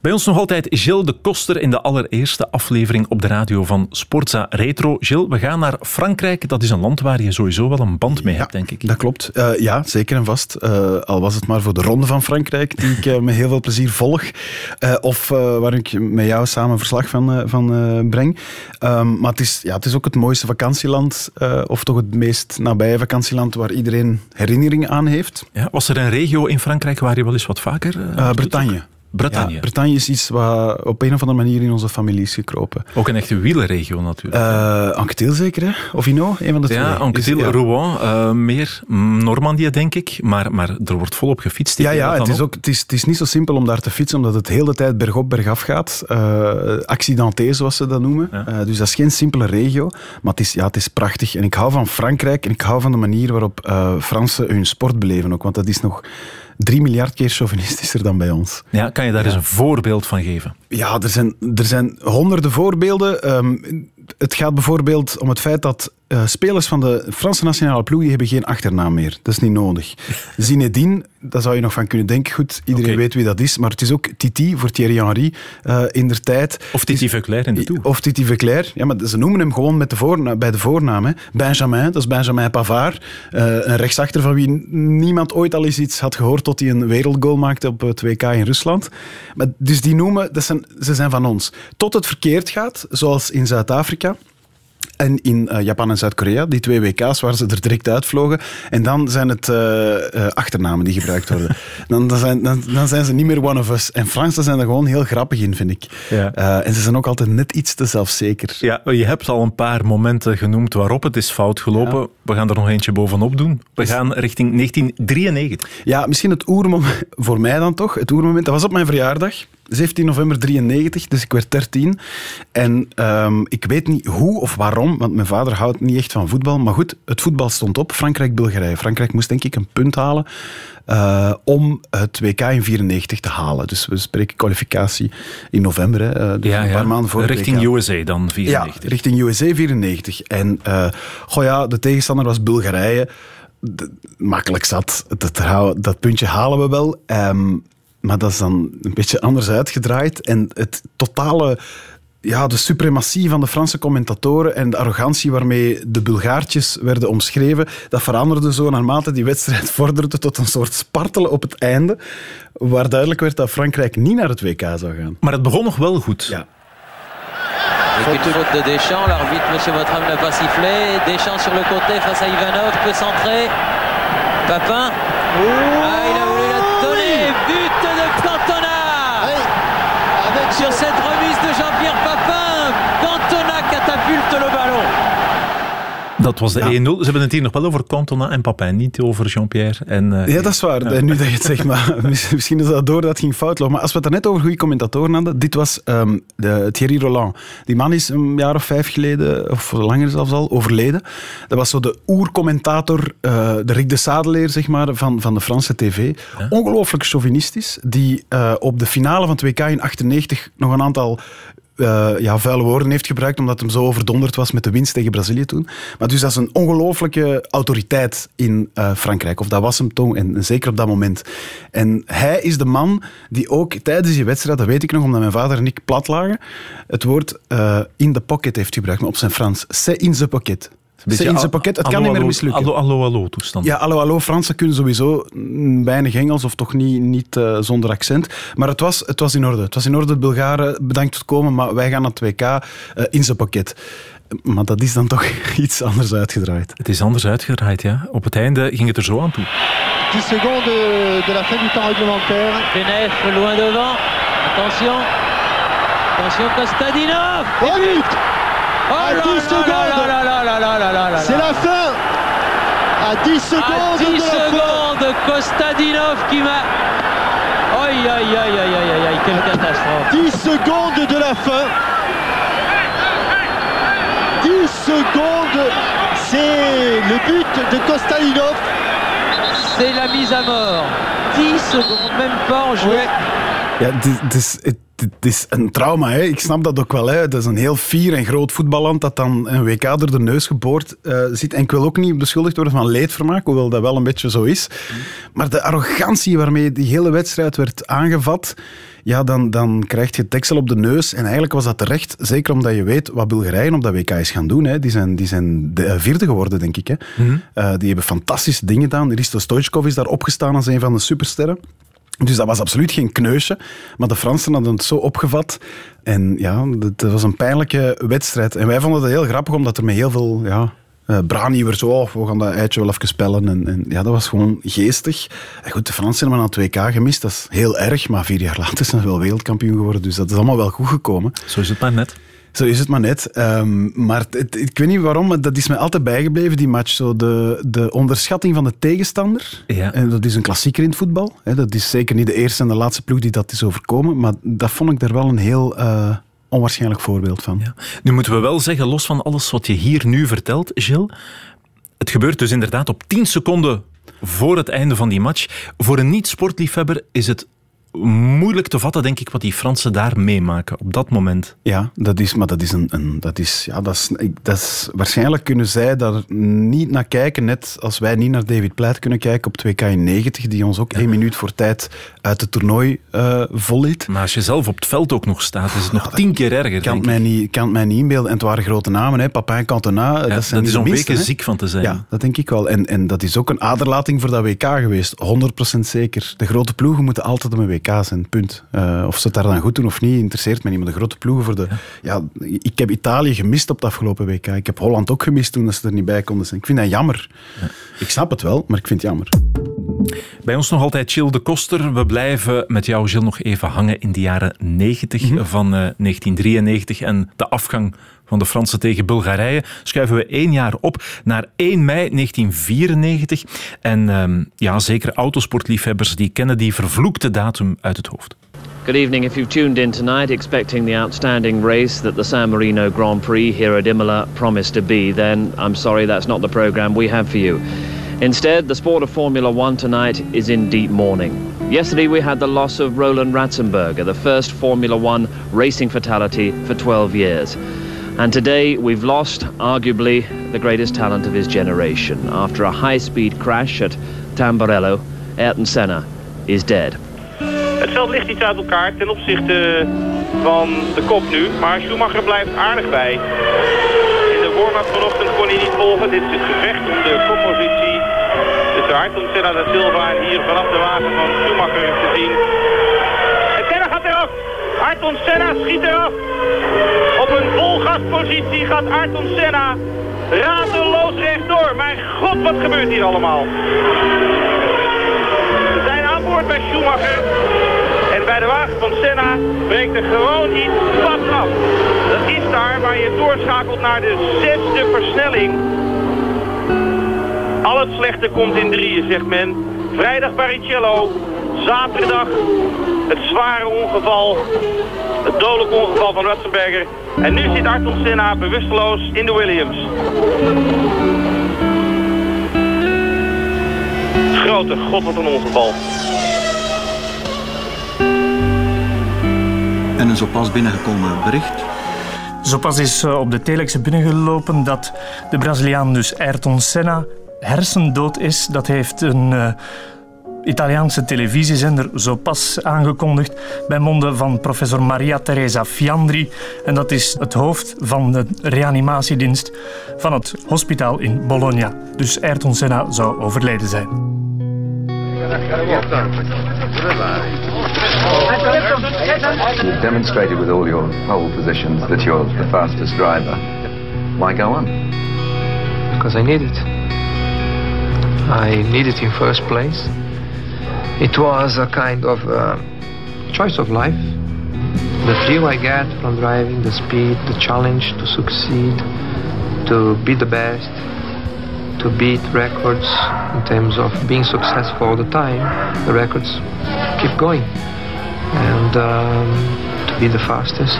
[SPEAKER 2] Bij ons nog altijd Gilles de Koster in de allereerste aflevering op de radio van Sportza Retro. Gilles, we gaan naar Frankrijk. Dat is een land waar je sowieso wel een band mee hebt, denk ik.
[SPEAKER 3] Dat klopt. Uh, ja, zeker en vast. Uh, al was het maar voor de Ronde van Frankrijk, die ik uh, met heel veel plezier volg. of waar ik met jou samen verslag van, van breng. Um, maar het is, ja, het is ook het mooiste vakantieland, of toch het meest nabije vakantieland waar iedereen herinneringen aan heeft.
[SPEAKER 2] Ja, was er een regio in Frankrijk waar je wel eens wat vaker...
[SPEAKER 3] Bretagne.
[SPEAKER 2] Bretagne.
[SPEAKER 3] Ja, Bretagne is iets wat op een of andere manier in onze familie is gekropen.
[SPEAKER 2] Ook een echte wielerregio natuurlijk.
[SPEAKER 3] Uh, Anquetil zeker, hè? Of Ino, een van de twee.
[SPEAKER 2] Ja, Anquetil, ja. Rouen, uh, meer Normandie denk ik. Maar, maar er wordt volop gefietst.
[SPEAKER 3] Ja, ja het, is ook, het, is, het is niet zo simpel om daar te fietsen, omdat het de hele tijd bergop, bergaf gaat. Uh, accidenté, zoals ze dat noemen. Ja. dus dat is geen simpele regio. Maar het is, ja, het is prachtig. En ik hou van Frankrijk en ik hou van de manier waarop Fransen hun sport beleven ook. Want dat is nog drie miljard keer chauvinistischer dan bij ons.
[SPEAKER 2] Ja, kan je daar eens een voorbeeld van geven?
[SPEAKER 3] Ja, er zijn, er zijn honderden voorbeelden. Um, het gaat bijvoorbeeld om het feit dat uh, spelers van de Franse nationale ploeg die hebben geen achternaam meer. Dat is niet nodig. Zinedine, daar zou je nog van kunnen denken. Goed, iedereen okay. weet wie dat is. Maar het is ook Titi voor Thierry Henry uh, in der tijd.
[SPEAKER 2] Of Titi Veuclair in de toe.
[SPEAKER 3] Of Titi Veuclair. Ja, maar ze noemen hem gewoon met de voorna bij de voornaam. Hè. Benjamin, dat is Benjamin Pavard. Uh, een rechtsachter van wie niemand ooit al eens iets had gehoord tot hij een wereldgoal maakte op het WK in Rusland. Maar, dus die noemen, dat zijn, ze zijn van ons. Tot het verkeerd gaat, zoals in Zuid-Afrika. En in uh, Japan en Zuid-Korea, die twee WK's waar ze er direct uitvlogen. En dan zijn het uh, uh, achternamen die gebruikt worden. dan, dan, zijn, dan, dan, zijn ze niet meer one of us. En Fransen zijn er gewoon heel grappig in, vind ik. Ja. en ze zijn ook altijd net iets te zelfzeker.
[SPEAKER 2] Ja, je hebt al een paar momenten genoemd waarop het is fout gelopen. Ja. We gaan er nog eentje bovenop doen. We gaan richting 1993.
[SPEAKER 3] Ja, misschien het oermoment, voor mij dan toch, het oermoment, dat was op mijn verjaardag. 17 november 93, dus ik werd 13. En um, ik weet niet hoe of waarom, want mijn vader houdt niet echt van voetbal. Maar goed, het voetbal stond op. Frankrijk-Bulgarije. Frankrijk moest denk ik een punt halen uh, om het WK in 94 te halen. Dus we spreken kwalificatie in november. Hè, dus
[SPEAKER 2] ja,
[SPEAKER 3] een paar
[SPEAKER 2] ja.
[SPEAKER 3] maanden voor
[SPEAKER 2] Richting
[SPEAKER 3] WK.
[SPEAKER 2] USA dan, 94.
[SPEAKER 3] Ja, richting USA 94. En uh, goh ja, de tegenstander was Bulgarije. De, makkelijk zat. Dat, dat puntje halen we wel. Um, maar dat is dan een beetje anders uitgedraaid. En het totale ja, de suprematie van de Franse commentatoren en de arrogantie waarmee de Bulgaartjes werden omschreven, dat veranderde zo naarmate die wedstrijd vorderde tot een soort spartelen op het einde, waar duidelijk werd dat Frankrijk niet naar het WK zou gaan.
[SPEAKER 2] Maar het begon nog wel goed.
[SPEAKER 3] Ja.
[SPEAKER 21] Faute, faute de Deschamps, l'arbitre, monsieur Votre n'a pas sifflé. Deschamps sur le côté face à Ivanov, peut centrer. Papin. Ah, il a voulu la donner. But de Cantona. Sur cette remise de Jean-Pierre Papin, Cantona catapulte le ballon.
[SPEAKER 2] Dat was de 1-0. Ze hebben het hier nog wel over Cantona en Papin, niet over Jean-Pierre. En, uh,
[SPEAKER 3] ja, dat is waar. Ja. Nu dat je het zegt, maar misschien is dat door dat ging fout lopen. Maar als we het net over goede commentatoren hadden, dit was um, de, Thierry Roland. Die man is een jaar of vijf geleden, of langer zelfs al, overleden. Dat was zo de oercommentator, uh, de Rick de Sadeleer, zeg maar, van, van de Franse tv. Ja. Ongelooflijk chauvinistisch, die uh, op de finale van het WK in 98 nog een aantal eh, ja, vuile woorden heeft gebruikt omdat hij zo overdonderd was met de winst tegen Brazilië toen. Maar dus dat is een ongelooflijke autoriteit in eh, Frankrijk. Of dat was hem toch, en, zeker op dat moment. En hij is de man die ook tijdens die wedstrijd, dat weet ik nog, omdat mijn vader en ik plat lagen, het woord eh, in the pocket heeft gebruikt, maar op zijn Frans. C'est in the pocket. In the pocket. Het kan
[SPEAKER 2] allo,
[SPEAKER 3] niet meer
[SPEAKER 2] allo,
[SPEAKER 3] mislukken.
[SPEAKER 2] Allo, allo, allo toestand.
[SPEAKER 3] Ja, hallo, hallo. Fransen kunnen sowieso weinig Engels of toch niet, niet eh, zonder accent. Maar het was, het was in orde. Het was in orde. De Bulgaren, bedankt voor het komen, maar wij gaan naar het WK eh, in zijn pakket. Maar dat is dan toch iets anders uitgedraaid.
[SPEAKER 2] Het is anders uitgedraaid, ja. Op het einde ging het er zo aan toe.
[SPEAKER 22] 10 secondes de, de la fin du temps réglementaire.
[SPEAKER 21] Benef loin devant. Attention. Attention Kostadinov.
[SPEAKER 22] Oh, but
[SPEAKER 21] Oh
[SPEAKER 22] Oh
[SPEAKER 21] à
[SPEAKER 22] 10 secondes. C'est la fin. À 10 secondes.
[SPEAKER 21] À 10
[SPEAKER 22] de
[SPEAKER 21] secondes, Kostadinov qui m'a. Aïe, aïe, aïe, aïe, aïe, aïe, quelle catastrophe.
[SPEAKER 22] 10 secondes de la fin. 10 secondes, c'est le but de Kostalinov.
[SPEAKER 21] C'est la mise à mort. 10 secondes, même pas en jouet.
[SPEAKER 3] Yeah. Het- het is een trauma. Hè. Ik snap dat ook wel. Hè. Dat is een heel fier en groot voetballand dat dan een WK door de neus geboord eh, zit. En ik wil ook niet beschuldigd worden van leedvermaak, hoewel dat wel een beetje zo is. Maar de arrogantie waarmee die hele wedstrijd werd aangevat, ja, dan, dan krijg je deksel op de neus. En eigenlijk was dat terecht, zeker omdat je weet wat Bulgarije op dat WK is gaan doen. Hè. Die zijn, die zijn de, eh, vierde geworden, denk ik. Hè. Eh, die hebben fantastische dingen gedaan. Risto Stoichkov is daar opgestaan als een van de supersterren. Dus dat was absoluut geen kneusje. Maar de Fransen hadden het zo opgevat. En ja, het was een pijnlijke wedstrijd. En wij vonden het heel grappig, omdat er met heel veel... Ja, weer zo, oh, we gaan dat eitje wel even spellen. En, en ja, dat was gewoon geestig. En goed, de Fransen hebben aan het WK gemist. Dat is heel erg, maar vier jaar later zijn ze wel wereldkampioen geworden. Dus dat is allemaal wel goed gekomen.
[SPEAKER 2] Zo is het maar net.
[SPEAKER 3] Zo is het maar net. Ehm, maar het- ik weet niet waarom, maar dat is mij altijd bijgebleven, die match. Zo de, de onderschatting van de tegenstander.
[SPEAKER 2] Ja.
[SPEAKER 3] En dat is een klassieker in het voetbal. Hè. Dat is zeker niet de eerste en de laatste ploeg die dat is overkomen. Maar dat vond ik daar wel een heel eh, onwaarschijnlijk voorbeeld van.
[SPEAKER 2] Nu moeten we wel zeggen, los van alles wat je hier nu vertelt, Gilles, het gebeurt dus inderdaad op 10 seconden voor het einde van die match. Voor een niet-sportliefhebber is het moeilijk te vatten, denk ik, wat die Fransen daar meemaken op dat moment.
[SPEAKER 3] Ja, dat is, maar dat is een, een dat is, ja, dat is, ik- dat is, waarschijnlijk kunnen zij daar niet naar kijken, net als wij niet naar David Pleit kunnen kijken op 2K in 90, die ons ook één minuut voor tijd uit het toernooi eh volliet.
[SPEAKER 2] Maar als je zelf op het veld ook nog staat, is het nog tien keer erger.
[SPEAKER 3] Kan het mij niet, kan het mij niet inbeelden. En het waren grote namen, hè. Papin, Cantona. dat, zijn
[SPEAKER 2] dat is om weken
[SPEAKER 3] hè.
[SPEAKER 2] ziek van te zijn.
[SPEAKER 3] Ja, dat denk ik wel. En, en dat is ook een aderlating voor dat WK geweest. 100% zeker. De grote ploegen moeten altijd op een WK Punt. Eh, of ze het daar dan goed doen of niet, interesseert mij niet. Maar de grote ploegen voor de... Ja. ik heb Italië gemist op het afgelopen WK. Ik heb Holland ook gemist toen ze er niet bij konden zijn. Ik vind dat jammer. Ik snap het wel, maar ik vind het jammer.
[SPEAKER 2] Bij ons nog altijd Gilles de Koster. We blijven met jou, Gilles, nog even hangen in de jaren 90 van eh, 1993 en de afgang van de Fransen tegen Bulgarije. Schuiven we één jaar op naar 1 mei 1994. En ehm, ja, zeker autosportliefhebbers die kennen die vervloekte datum uit het hoofd.
[SPEAKER 23] Good evening. If you've tuned in tonight expecting the outstanding race that the San Marino Grand Prix here at Imola promised to be, then I'm sorry that's not the program we have for you. Instead, the sport of Formula One tonight is in deep mourning. Yesterday we had the loss of Roland Ratzenberger, the first Formula One racing fatality for 12 years. And today we've lost, arguably, the greatest talent of his generation. After a high speed crash at Tamburello, Ayrton Senna is dead.
[SPEAKER 24] Het veld ligt iets uit elkaar ten opzichte van de kop nu. Maar Schumacher blijft aardig bij. In de warm-up vanochtend kon hij niet volgen. Dit is het gevecht om de koppositie. Tussen Ayrton Senna da Silva en hier vanaf de wagen van Schumacher te zien. En Senna schiet eraf. Op een volgaspositie gaat Ayrton Senna radeloos rechtdoor. Mijn god, wat gebeurt hier allemaal? We zijn aan boord bij Schumacher. En bij de wagen van Senna breekt er gewoon iets pad af. Dat is daar waar je doorschakelt naar de zesde versnelling. Al het slechte komt in drieën, zegt men. Vrijdag Baricello, zaterdag het zware ongeval, het dodelijk ongeval van Ratzenberger. En nu zit Ayrton Senna bewusteloos in de Williams. Grote god, wat een ongeval.
[SPEAKER 25] En een zo pas binnengekomen bericht.
[SPEAKER 26] Zo pas is eh, op de telex binnengelopen dat de Braziliaan, dus Ayrton Senna, hersendood is. Dat heeft een uh, Italiaanse televisiezender zo pas aangekondigd bij monden van professor Maria Teresa Fiandri. En dat is het hoofd van de reanimatiedienst van het hospitaal in Bologna. Dus Ayrton Senna zou overleden zijn.
[SPEAKER 27] You've demonstrated with all your pole positions that you're the fastest driver. Why go on?
[SPEAKER 28] Because I need it. I need it in first place. It was a kind of uh, choice of life. The thrill I get from driving, the speed, the challenge to succeed, to be the best, to beat records in terms of being successful all the time. The records keep going. And um, to be the fastest,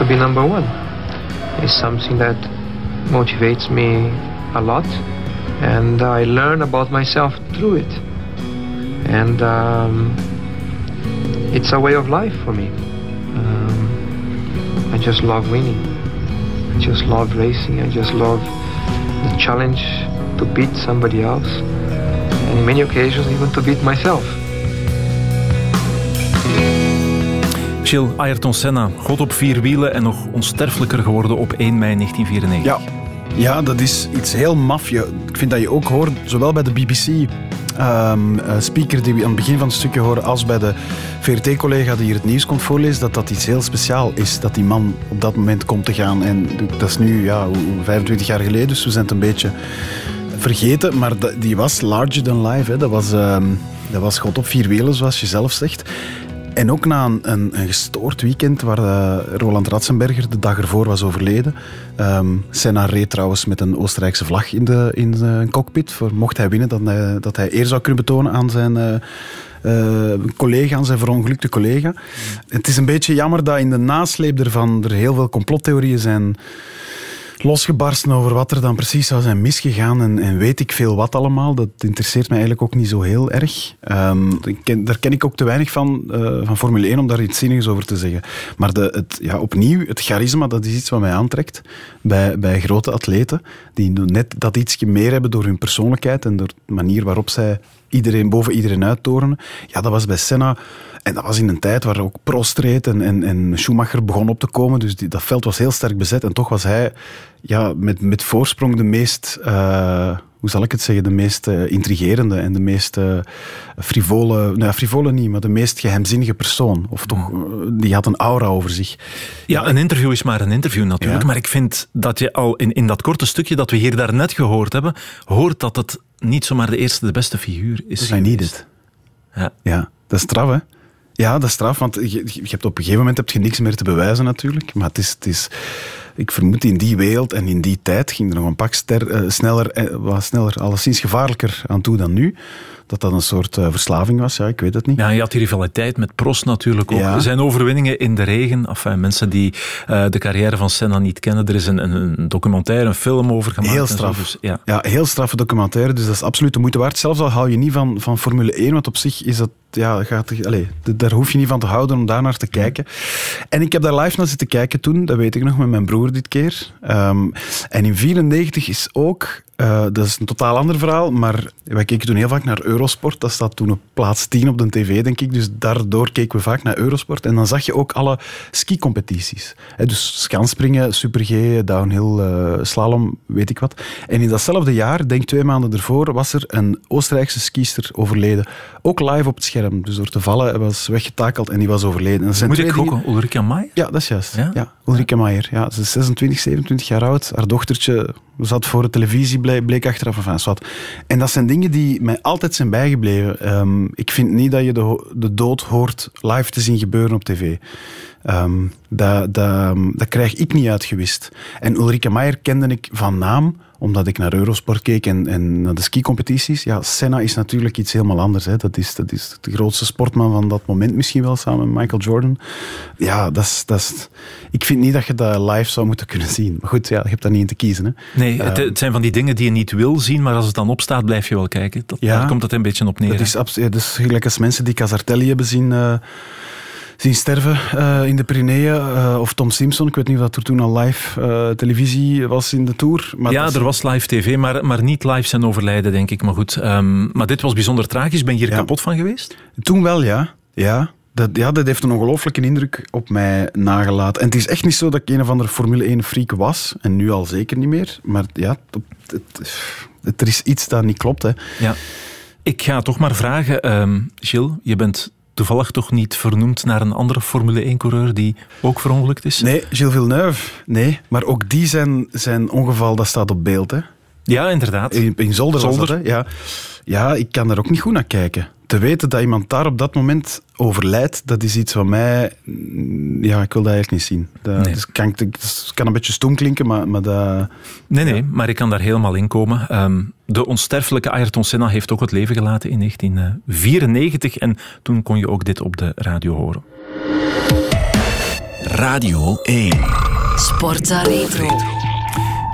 [SPEAKER 28] to be number one, is something that motivates me a lot. And I learn about myself through it. And um, it's a way of life for me. Um, I just love winning. I just love racing. I just love the challenge to beat somebody else. And in many occasions, even to beat myself.
[SPEAKER 2] Chill, Ayrton Senna, God op vier wielen en nog onsterfelijker geworden op 1 mei 1994.
[SPEAKER 3] Ja, ja dat is iets heel maf. Ik vind dat je ook hoort, zowel bij de BBC um, speaker die we aan het begin van het stukje horen, als bij de VRT-collega die hier het nieuws komt voorlezen, dat dat iets heel speciaal is. Dat die man op dat moment komt te gaan. En dat is nu ja, 25 jaar geleden, dus we zijn het een beetje vergeten. Maar die was larger than life. Hè. Dat, was, um, dat was God op vier wielen, zoals je zelf zegt. En ook na een, een, gestoord weekend waar uh, Roland Ratzenberger de dag ervoor was overleden. Um, Senna reed trouwens met een Oostenrijkse vlag in de, in de cockpit. Voor, mocht hij winnen, hij, dat hij eer zou kunnen betonen aan zijn... Uh, uh, collega, zijn verongelukte collega. Het is een beetje jammer dat in de nasleep ervan er heel veel complottheorieën zijn losgebarsten over wat er dan precies zou zijn misgegaan en, en weet ik veel wat allemaal. Dat interesseert mij eigenlijk ook niet zo heel erg. Ken, daar ken ik ook te weinig van, uh, van Formule 1 om daar iets zinnigs over te zeggen. Maar de, het, ja, opnieuw, het charisma, dat is iets wat mij aantrekt bij, bij grote atleten. Die net dat ietsje meer hebben door hun persoonlijkheid en door de manier waarop zij iedereen boven iedereen uittorenen. Ja, dat was bij Senna en dat was in een tijd waar ook Prost reed en, en, en Schumacher begon op te komen. Dus die, dat veld was heel sterk bezet. En toch was hij ja, met, met voorsprong de meest, uh, hoe zal ik het zeggen, de meest uh, intrigerende en de meest uh, frivole, nou ja, frivole niet, maar de meest geheimzinnige persoon. Of toch, die had een aura over zich.
[SPEAKER 2] Ja, een interview is maar een interview natuurlijk. Ja. Maar ik vind dat je al in, in dat korte stukje dat we hier daarnet gehoord hebben, hoort dat het niet zomaar de eerste, de beste figuur is.
[SPEAKER 3] I need it.
[SPEAKER 2] Ja.
[SPEAKER 3] ja, dat is straf hè. Ja, dat is straf, want je, hebt op een gegeven moment heb je niks meer te bewijzen natuurlijk. Maar het is, het is, ik vermoed in die wereld en in die tijd ging er nog een pak ster, uh, sneller, uh, sneller, alleszins gevaarlijker aan toe dan nu dat dat een soort uh, verslaving was. Ja, ik weet het niet.
[SPEAKER 2] Ja, je had die rivaliteit met Prost natuurlijk ook. Ja. Zijn overwinningen in de regen. Enfin, mensen die uh, de carrière van Senna niet kennen. Er is een, een documentaire, een film over gemaakt.
[SPEAKER 3] Heel straf.
[SPEAKER 2] Dus, ja.
[SPEAKER 3] ja, heel straffe documentaire. Dus dat is absoluut de moeite waard. Zelfs al hou je niet van, van Formule 1, want op zich is dat ja, gaat, allez, daar hoef je niet van te houden om daar naar te kijken. En ik heb daar live naar zitten kijken toen, dat weet ik nog, met mijn broer dit keer. Um, en in 94 is ook, uh, dat is een totaal ander verhaal, maar wij keken toen heel vaak naar Eurosport. Dat staat toen op plaats 10 op de tv, denk ik. Dus daardoor keken we vaak naar Eurosport. En dan zag je ook alle skicompetities. Dus schansspringen, super G, downhill, uh, slalom, weet ik wat. En in datzelfde jaar, denk twee maanden ervoor, was er een Oostenrijkse skiester overleden. Ook live op het scherm. Dus door te vallen was weggetakeld en die was overleden.
[SPEAKER 2] En Moet ik gokken? Dingen... Ulrika Maier?
[SPEAKER 3] Ja, dat is juist. Ja? ja Ulrika Maier. Ja, ze is 26, 27 jaar oud. Haar dochtertje zat voor de televisie, bleek, achteraf. Enfin, wat. En dat zijn dingen die mij altijd zijn bijgebleven. Um, ik vind niet dat je de, de dood hoort live te zien gebeuren op tv. Um, dat, dat, dat krijg ik niet uitgewist. En Ulrike Meijer kende ik van naam, omdat ik naar Eurosport keek en, en naar de skicompetities. Ja, Senna is natuurlijk iets helemaal anders. Hè. Dat, is, dat is de grootste sportman van dat moment misschien wel, samen met Michael Jordan. Ja, dat is, dat is, ik vind niet dat je dat live zou moeten kunnen zien. Maar goed, ja, je hebt daar niet in te kiezen. Hè.
[SPEAKER 2] Nee, het, het, zijn van die dingen die je niet wil zien, maar als het dan opstaat, blijf je wel kijken. Dat, ja, daar komt het een beetje op neer.
[SPEAKER 3] Dat is, dat is gelijk als mensen die Casartelli hebben zien... Uh, zien sterven eh, in de Pyreneeën. eh, of Tom Simpson, ik weet niet of dat er toen al live eh, televisie was in de Tour. Maar
[SPEAKER 2] ja, er was live tv, maar, maar niet live zijn overlijden, denk ik. Maar goed, ehm, maar dit was bijzonder tragisch. Ben je hier kapot van geweest?
[SPEAKER 3] Toen wel, ja. Ja. Dat, ja, dat heeft een ongelooflijke indruk op mij nagelaten. En het is echt niet zo dat ik een of andere Formule 1 freak was. En nu al zeker niet meer. Maar ja, het, het- het- er is iets dat niet klopt. Hè.
[SPEAKER 2] Ja. Ik ga toch maar vragen, ehm Gilles, je bent toevallig toch niet vernoemd naar een andere Formule 1-coureur die ook verongelukt is?
[SPEAKER 3] Nee, Gilles Villeneuve. Nee, maar ook die zijn, zijn ongeval, dat staat op beeld. Hè.
[SPEAKER 2] Ja, inderdaad.
[SPEAKER 3] In, in Zolder,
[SPEAKER 2] Zolder.
[SPEAKER 3] dat, hè? Ja. ja, ik kan daar ook niet goed naar kijken. Te weten dat iemand daar op dat moment overlijdt, dat is iets wat mij... Ja, ik wil dat eigenlijk niet zien. Dat,
[SPEAKER 2] Nee.
[SPEAKER 3] dus kan, het kan een beetje stoem klinken, maar, maar dat...
[SPEAKER 2] Nee, nee, maar ik kan daar helemaal in komen. Ehm, de onsterfelijke Ayrton Senna heeft ook het leven gelaten in 1994 en toen kon je ook dit op de radio horen.
[SPEAKER 1] Radio 1. Sportza Retro.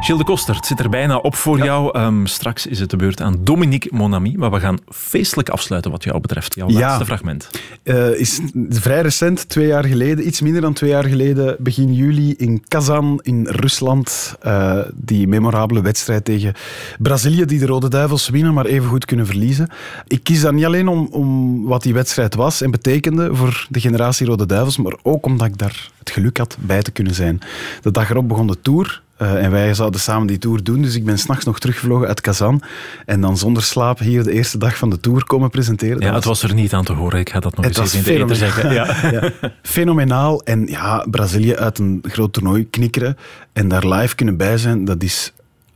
[SPEAKER 2] Gilles de Koster, het zit er bijna op voor jou. Ehm, straks is het de beurt aan Dominique Monami, maar we gaan feestelijk afsluiten wat jou betreft. Jouw
[SPEAKER 3] Ja.
[SPEAKER 2] laatste fragment.
[SPEAKER 3] eh, is vrij recent, twee jaar geleden, iets minder dan twee jaar geleden, begin juli in Kazan in Rusland. eh, die memorabele wedstrijd tegen Brazilië, die de Rode Duivels winnen, maar even goed kunnen verliezen. Ik kies dat niet alleen om, om wat die wedstrijd was en betekende voor de generatie Rode Duivels, maar ook omdat ik daar het geluk had bij te kunnen zijn. De dag erop begon de Tour. Eh, en wij zouden samen die tour doen, dus ik ben s'nachts nog teruggevlogen uit Kazan. En dan zonder slaap hier de eerste dag van de tour komen presenteren.
[SPEAKER 2] Ja,
[SPEAKER 3] Dat
[SPEAKER 2] het was er niet aan te horen. Ik ga dat nog
[SPEAKER 3] het
[SPEAKER 2] eens even in de zeggen. Ja.
[SPEAKER 3] Ja. Fenomenaal. En ja, Brazilië uit een groot toernooi knikkeren en daar live kunnen bij zijn, dat is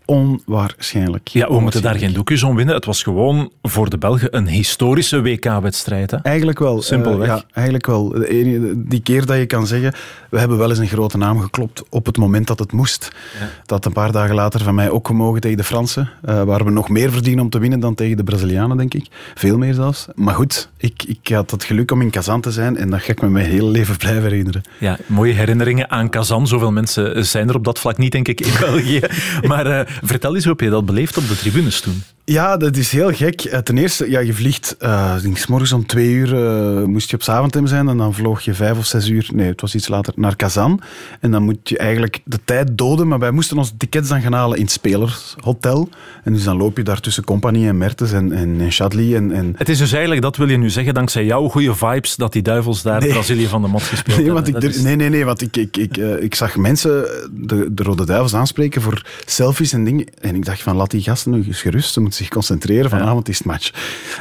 [SPEAKER 3] onwaarschijnlijk.
[SPEAKER 2] Ja, we moeten daar geen doekjes om winnen. Het was gewoon voor de Belgen een historische WK-wedstrijd.
[SPEAKER 3] Eigenlijk wel.
[SPEAKER 2] Simpelweg.
[SPEAKER 3] eh, ja, eigenlijk wel. De die keer dat je kan zeggen, we hebben wel eens een grote naam geklopt op het moment dat het moest. Dat een paar dagen later van mij ook gemogen tegen de Fransen, eh, waar we nog meer verdienen om te winnen dan tegen de Brazilianen, denk ik. Veel meer zelfs. Maar goed, ik, ik had het geluk om in Kazan te zijn en dat ga ik me mijn hele leven blijven herinneren.
[SPEAKER 2] Ja, mooie herinneringen aan Kazan. Zoveel mensen zijn er op dat vlak niet, denk ik, in België. Maar eh, vertel eens, hoe je dat beleefd op de tribunes toen?
[SPEAKER 3] Ja, dat is heel gek. Eh, Ten eerste, ja, je vliegt, 's morgens om twee uur eh, moest je op Zaventem zijn en dan vloog je vijf of zes uur, nee, het was iets later, naar Kazan. En dan moet je eigenlijk de tijd doden, maar wij moesten onze tickets dan gaan halen in het spelershotel. En dus dan loop je daar tussen Compagnie en Mertens en, en, en en, en
[SPEAKER 2] Het is dus eigenlijk, dat wil je nu zeggen, dankzij jouw goede vibes, dat die duivels daar
[SPEAKER 3] Nee.
[SPEAKER 2] Brazilië van de mat gespeeld
[SPEAKER 3] Nee, want ik,
[SPEAKER 2] is-
[SPEAKER 3] nee, nee, nee, want ik, ik, ik, ik zag mensen de, de Rode Duivels aanspreken voor selfies en En ik dacht van, laat die gasten nu eens gerust. Ze moeten zich concentreren. Vanavond is het match.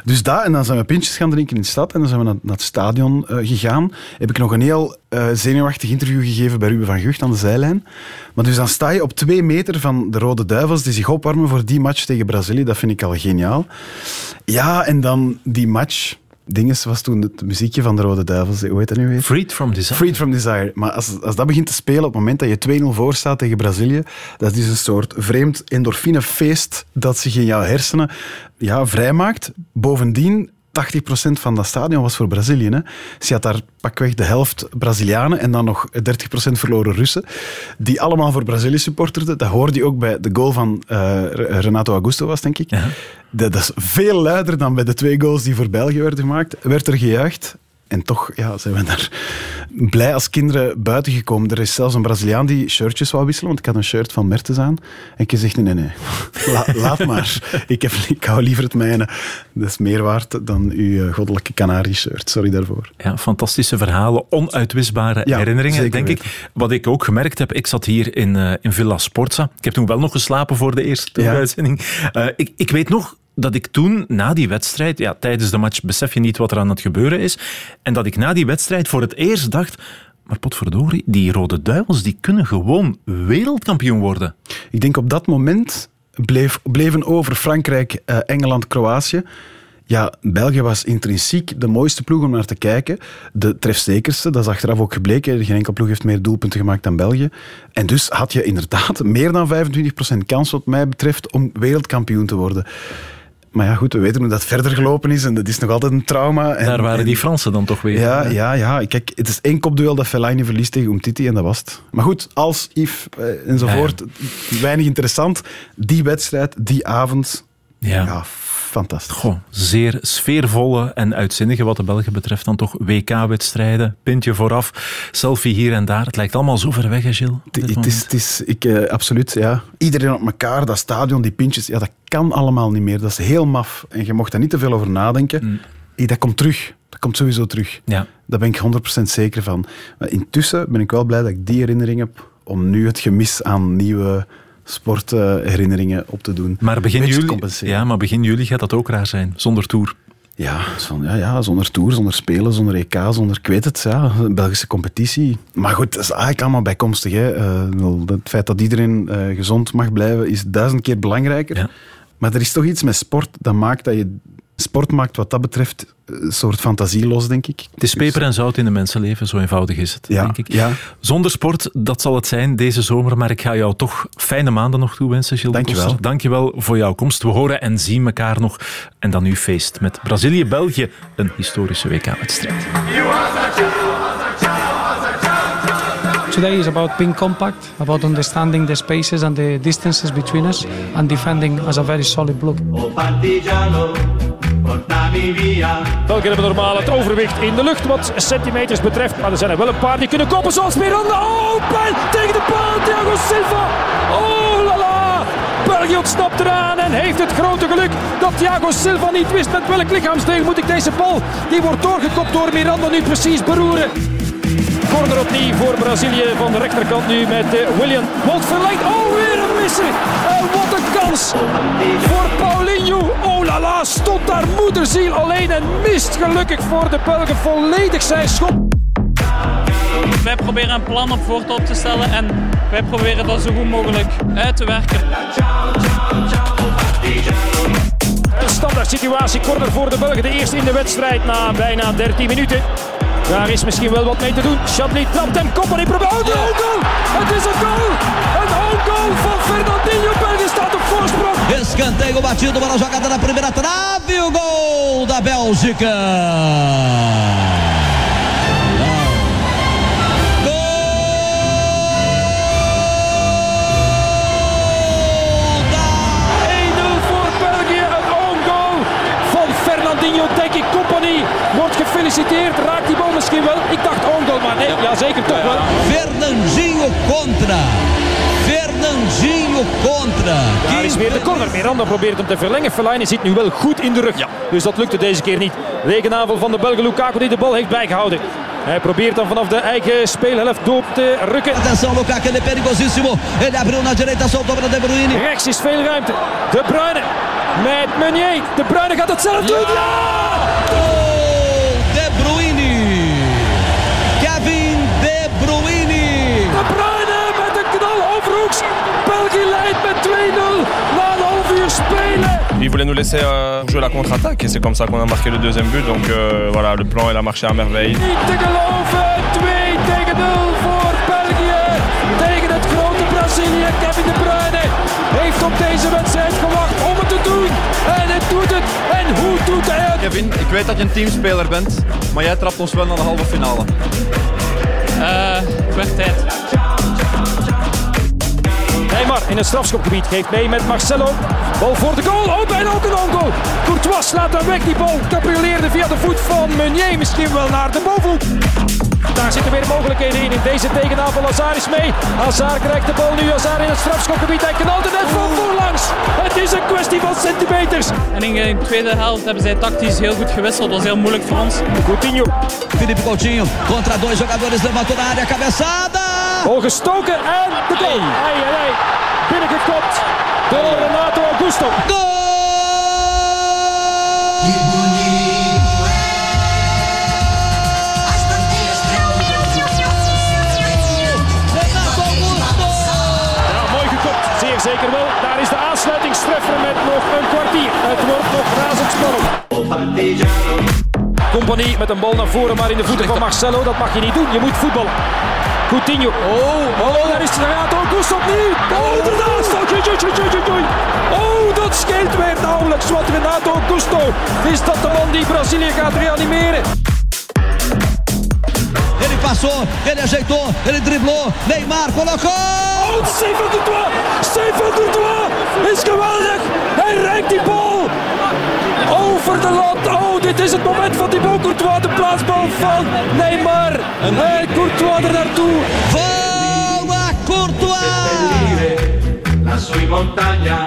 [SPEAKER 3] Dus dat, en dan zijn we pintjes gaan drinken in de stad. En dan zijn we naar, naar het stadion eh, gegaan. Heb ik nog een heel eh, zenuwachtig interview gegeven bij Ruben van Gucht aan de zijlijn. Maar dus dan sta je op twee meter van de Rode Duivels die zich opwarmen voor die match tegen Brazilië. Dat vind ik al geniaal. Ja, en dan die match... Dinges was toen het muziekje van de Rode Duivels. Hoe heet dat nu weer?
[SPEAKER 2] Freed from Desire.
[SPEAKER 3] Freed from Desire. Maar als, als dat begint te spelen op het moment dat je 2-0 voor staat tegen Brazilië, dat is een soort vreemd endorfinefeest dat zich in jouw hersenen ja, vrijmaakt. Bovendien, 80% van dat stadion was voor Brazilië. Hè. Dus je had daar pakweg de helft Brazilianen en dan nog 30% verloren Russen, die allemaal voor Brazilië supporterden. Dat hoorde je ook bij de goal van eh, Renato Augusto was, denk ik. Dat, dat is veel luider dan bij de twee goals die voor België werden gemaakt. Werd er gejuicht. En toch ja, zijn we daar blij als kinderen buiten gekomen. Er is zelfs een Braziliaan die shirtjes wou wisselen, want ik had een shirt van Mertens aan. En ik zeg, nee, nee, nee, La- laat maar. Ik, heb, ik hou liever het mijne. Dat is meer waard dan uw eh, goddelijke Canarie-shirt. Sorry daarvoor.
[SPEAKER 2] Ja, fantastische verhalen, onuitwisbare
[SPEAKER 3] Ja,
[SPEAKER 2] herinneringen, denk ik. Wat ik ook gemerkt heb, ik zat hier in, eh, in Villa Sporza. Ik heb toen wel nog geslapen voor de eerste
[SPEAKER 3] Ja.
[SPEAKER 2] uitzending. Eh, ik, ik weet nog dat ik toen, na die wedstrijd, ja, tijdens de match besef je niet wat er aan het gebeuren is, en dat ik na die wedstrijd voor het eerst dacht, maar potverdorie, die Rode Duivels, die kunnen gewoon wereldkampioen worden.
[SPEAKER 3] Ik denk op dat moment bleef, bleven over Frankrijk, eh, Engeland, Kroatië. Ja, België was intrinsiek de mooiste ploeg om naar te kijken. De trefzekerste, dat is achteraf ook gebleken. Geen enkel ploeg heeft meer doelpunten gemaakt dan België. En dus had je inderdaad meer dan 25% kans, wat mij betreft, om wereldkampioen te worden. Maar ja, goed, we weten hoe dat verder gelopen is en dat is nog altijd een trauma. En,
[SPEAKER 2] Daar waren
[SPEAKER 3] en-
[SPEAKER 2] die Fransen dan toch weer.
[SPEAKER 3] ja, ja, ja. Kijk, het is één kopduel dat Fellaini verliest tegen Umtiti en dat was het. Maar goed, als, Yves eh, enzovoort, weinig interessant. Die wedstrijd, die avond,
[SPEAKER 2] Ja.
[SPEAKER 3] Fantastisch.
[SPEAKER 2] Goh, zeer sfeervolle en uitzinnige wat de Belgen betreft dan toch WK-wedstrijden, pintje vooraf, selfie hier en daar. Het lijkt allemaal zo ver weg, hè, Gilles?
[SPEAKER 3] Het is, het is ik, eh, absoluut, ja. Iedereen op elkaar, dat stadion, die pintjes, ja, dat kan allemaal niet meer. Dat is heel maf. En je mocht daar niet te veel over nadenken. Eh, Dat komt terug. Dat komt sowieso terug.
[SPEAKER 2] Ja.
[SPEAKER 3] Daar ben ik 100% zeker van. Maar intussen ben ik wel blij dat ik die herinnering heb om nu het gemis aan nieuwe sportherinneringen op te doen.
[SPEAKER 2] Maar begin juli, ja, maar begin juli gaat dat ook raar zijn, zonder tour.
[SPEAKER 3] Ja, ja, ja, zonder tour, zonder spelen, zonder EK, zonder, ik weet het, ja, Belgische competitie. Maar goed, dat is eigenlijk allemaal bijkomstig. Hè. Eh, het feit dat iedereen eh, gezond mag blijven is duizend keer belangrijker. Maar er is toch iets met sport dat maakt dat je... Sport maakt wat dat betreft een soort fantasie los, denk ik.
[SPEAKER 2] Het is peper en zout in de mensenleven, zo eenvoudig is het,
[SPEAKER 3] Ja,
[SPEAKER 2] denk ik.
[SPEAKER 3] ja.
[SPEAKER 2] Zonder sport, dat zal het zijn deze zomer, maar ik ga jou toch fijne maanden nog toewensen, Gilles
[SPEAKER 3] Dank je wel.
[SPEAKER 2] Dank je wel voor jouw komst. We horen en zien elkaar nog. En dan nu feest met Brazilië-België, een historische WK-wedstrijd.
[SPEAKER 29] Today is about being compact, about understanding the spaces and the distances between us, and defending as a very solid block.
[SPEAKER 30] België hebben normaal het overwicht in de lucht wat centimeters betreft. Maar er zijn er wel een paar die kunnen koppen zoals Miranda. Oh, pijn tegen de paal. Thiago Silva. Oh la la. België ontsnapt eraan en heeft het grote geluk dat Thiago Silva niet wist met welk lichaamsdeel moet ik deze bal. Die wordt doorgekopt door Miranda nu precies beroeren. Corner opnieuw voor Brazilië van de rechterkant nu met eh, William. Wordt verlengd. Oh, weer een misser. En wat een kans voor Paulinho. Oh la la, stond daar moederziel alleen en mist gelukkig voor de Belgen volledig zijn schot.
[SPEAKER 16] Wij proberen een plan op voort op te stellen en wij proberen dat zo goed mogelijk uit te werken.
[SPEAKER 30] Een standaard situatie, corner voor de Belgen. De eerste in de wedstrijd na bijna 13 minuten. Daar is misschien wel wat mee te doen. Chablis trapt hem, koppen in probeert. Oh, de own goal! Het is een goal! Een own goal van Fernandinho. België staat op voorsprong.
[SPEAKER 31] Escanteio batido, bola jogada na primeira trave, o gol da Bélgica.
[SPEAKER 30] voor België. Een own goal van Fernandinho. Denk ik, Company gefeliciteerd. Raakt die bal misschien wel? Ik dacht own goal, maar nee, ja, zeker toch wel.
[SPEAKER 31] Fernandinho contra. Fernandinho contra.
[SPEAKER 30] Daar is weer de corner. Miranda probeert hem te verlengen. Fellaini zit nu wel goed in de rug. Dus dat lukte deze keer niet. Regenaanval van de Belgen Lukaku die de bal heeft bijgehouden. Hij probeert dan vanaf de eigen speelhelft door te rukken.
[SPEAKER 31] Atenção, Lukaku, ele é perigosíssimo. Ele abriu na direita, soltou para De Bruyne.
[SPEAKER 30] Rechts is veel ruimte. De Bruyne met Meunier. De Bruyne gaat het zelf doen. Ja! Spelen.
[SPEAKER 32] Il voulait nous laisser euh, jouer la contre-attaque et c'est comme ça qu'on a marqué le deuxième but. Donc euh, voilà, le plan il a marché à merveille.
[SPEAKER 30] Niet te geloven. 2 tegen 0 voor België. Tegen het grote Brazilië. Kevin De Bruyne heeft op deze wedstrijd gewacht om het te doen. En hij doet het. En hoe doet hij het?
[SPEAKER 33] Kevin, ik weet dat je een teamspeler bent, maar jij trapt ons wel naar de halve finale.
[SPEAKER 16] Eh, het werd tijd.
[SPEAKER 30] Neymar in het strafschopgebied geeft mee met Marcelo. Bal voor de goal. Oh, bijna ook een ongoal. Courtois slaat hem weg. Die bal caprioleerde via de voet van Meunier. Misschien wel naar de bovenhoek. Daar zitten weer mogelijkheden in. In deze tegenaanval Hazard is mee. Hazard krijgt de bal nu. Hazard in het strafschopgebied. Hij knalt het net voor voorlangs. Het is een kwestie van centimeters.
[SPEAKER 16] En in de tweede helft hebben zij tactisch heel goed gewisseld. Dat was heel moeilijk voor ons.
[SPEAKER 30] Coutinho.
[SPEAKER 31] Felipe Coutinho contra dois jogadores, levantou na área, cabeçada.
[SPEAKER 30] Bal gestoken en de goal. Ai, ai, ai. Binnengekopt door Renato Augusto. Ja, mooi gekopt. Zeer zeker wel. Daar is de aansluitingstreffer met nog een kwartier. Het wordt nog razendspannend. Compagnie met een bal naar voren, maar in de voeten van Marcelo. Dat mag je niet doen. Je moet voetballen. Coutinho. Oh, oh, daar is Renato Augusto opnieuw. Oh, inderdaad. Oei. Oh, dat scheelt weer nauwelijks. Want Renato Augusto is dat de man die Brazilië gaat reanimeren.
[SPEAKER 31] Ele passou, ele ajeitou, ele driblou. Neymar colocou.
[SPEAKER 30] Oh, Steven Courtois! Steven Courtois is geweldig! Hij rijdt die bal over de lat. Oh, dit is het moment van Thibaut Courtois. De plaatsbal van Neymar. En Courtois er naartoe.
[SPEAKER 31] Vola Courtois!
[SPEAKER 34] La sui montagna.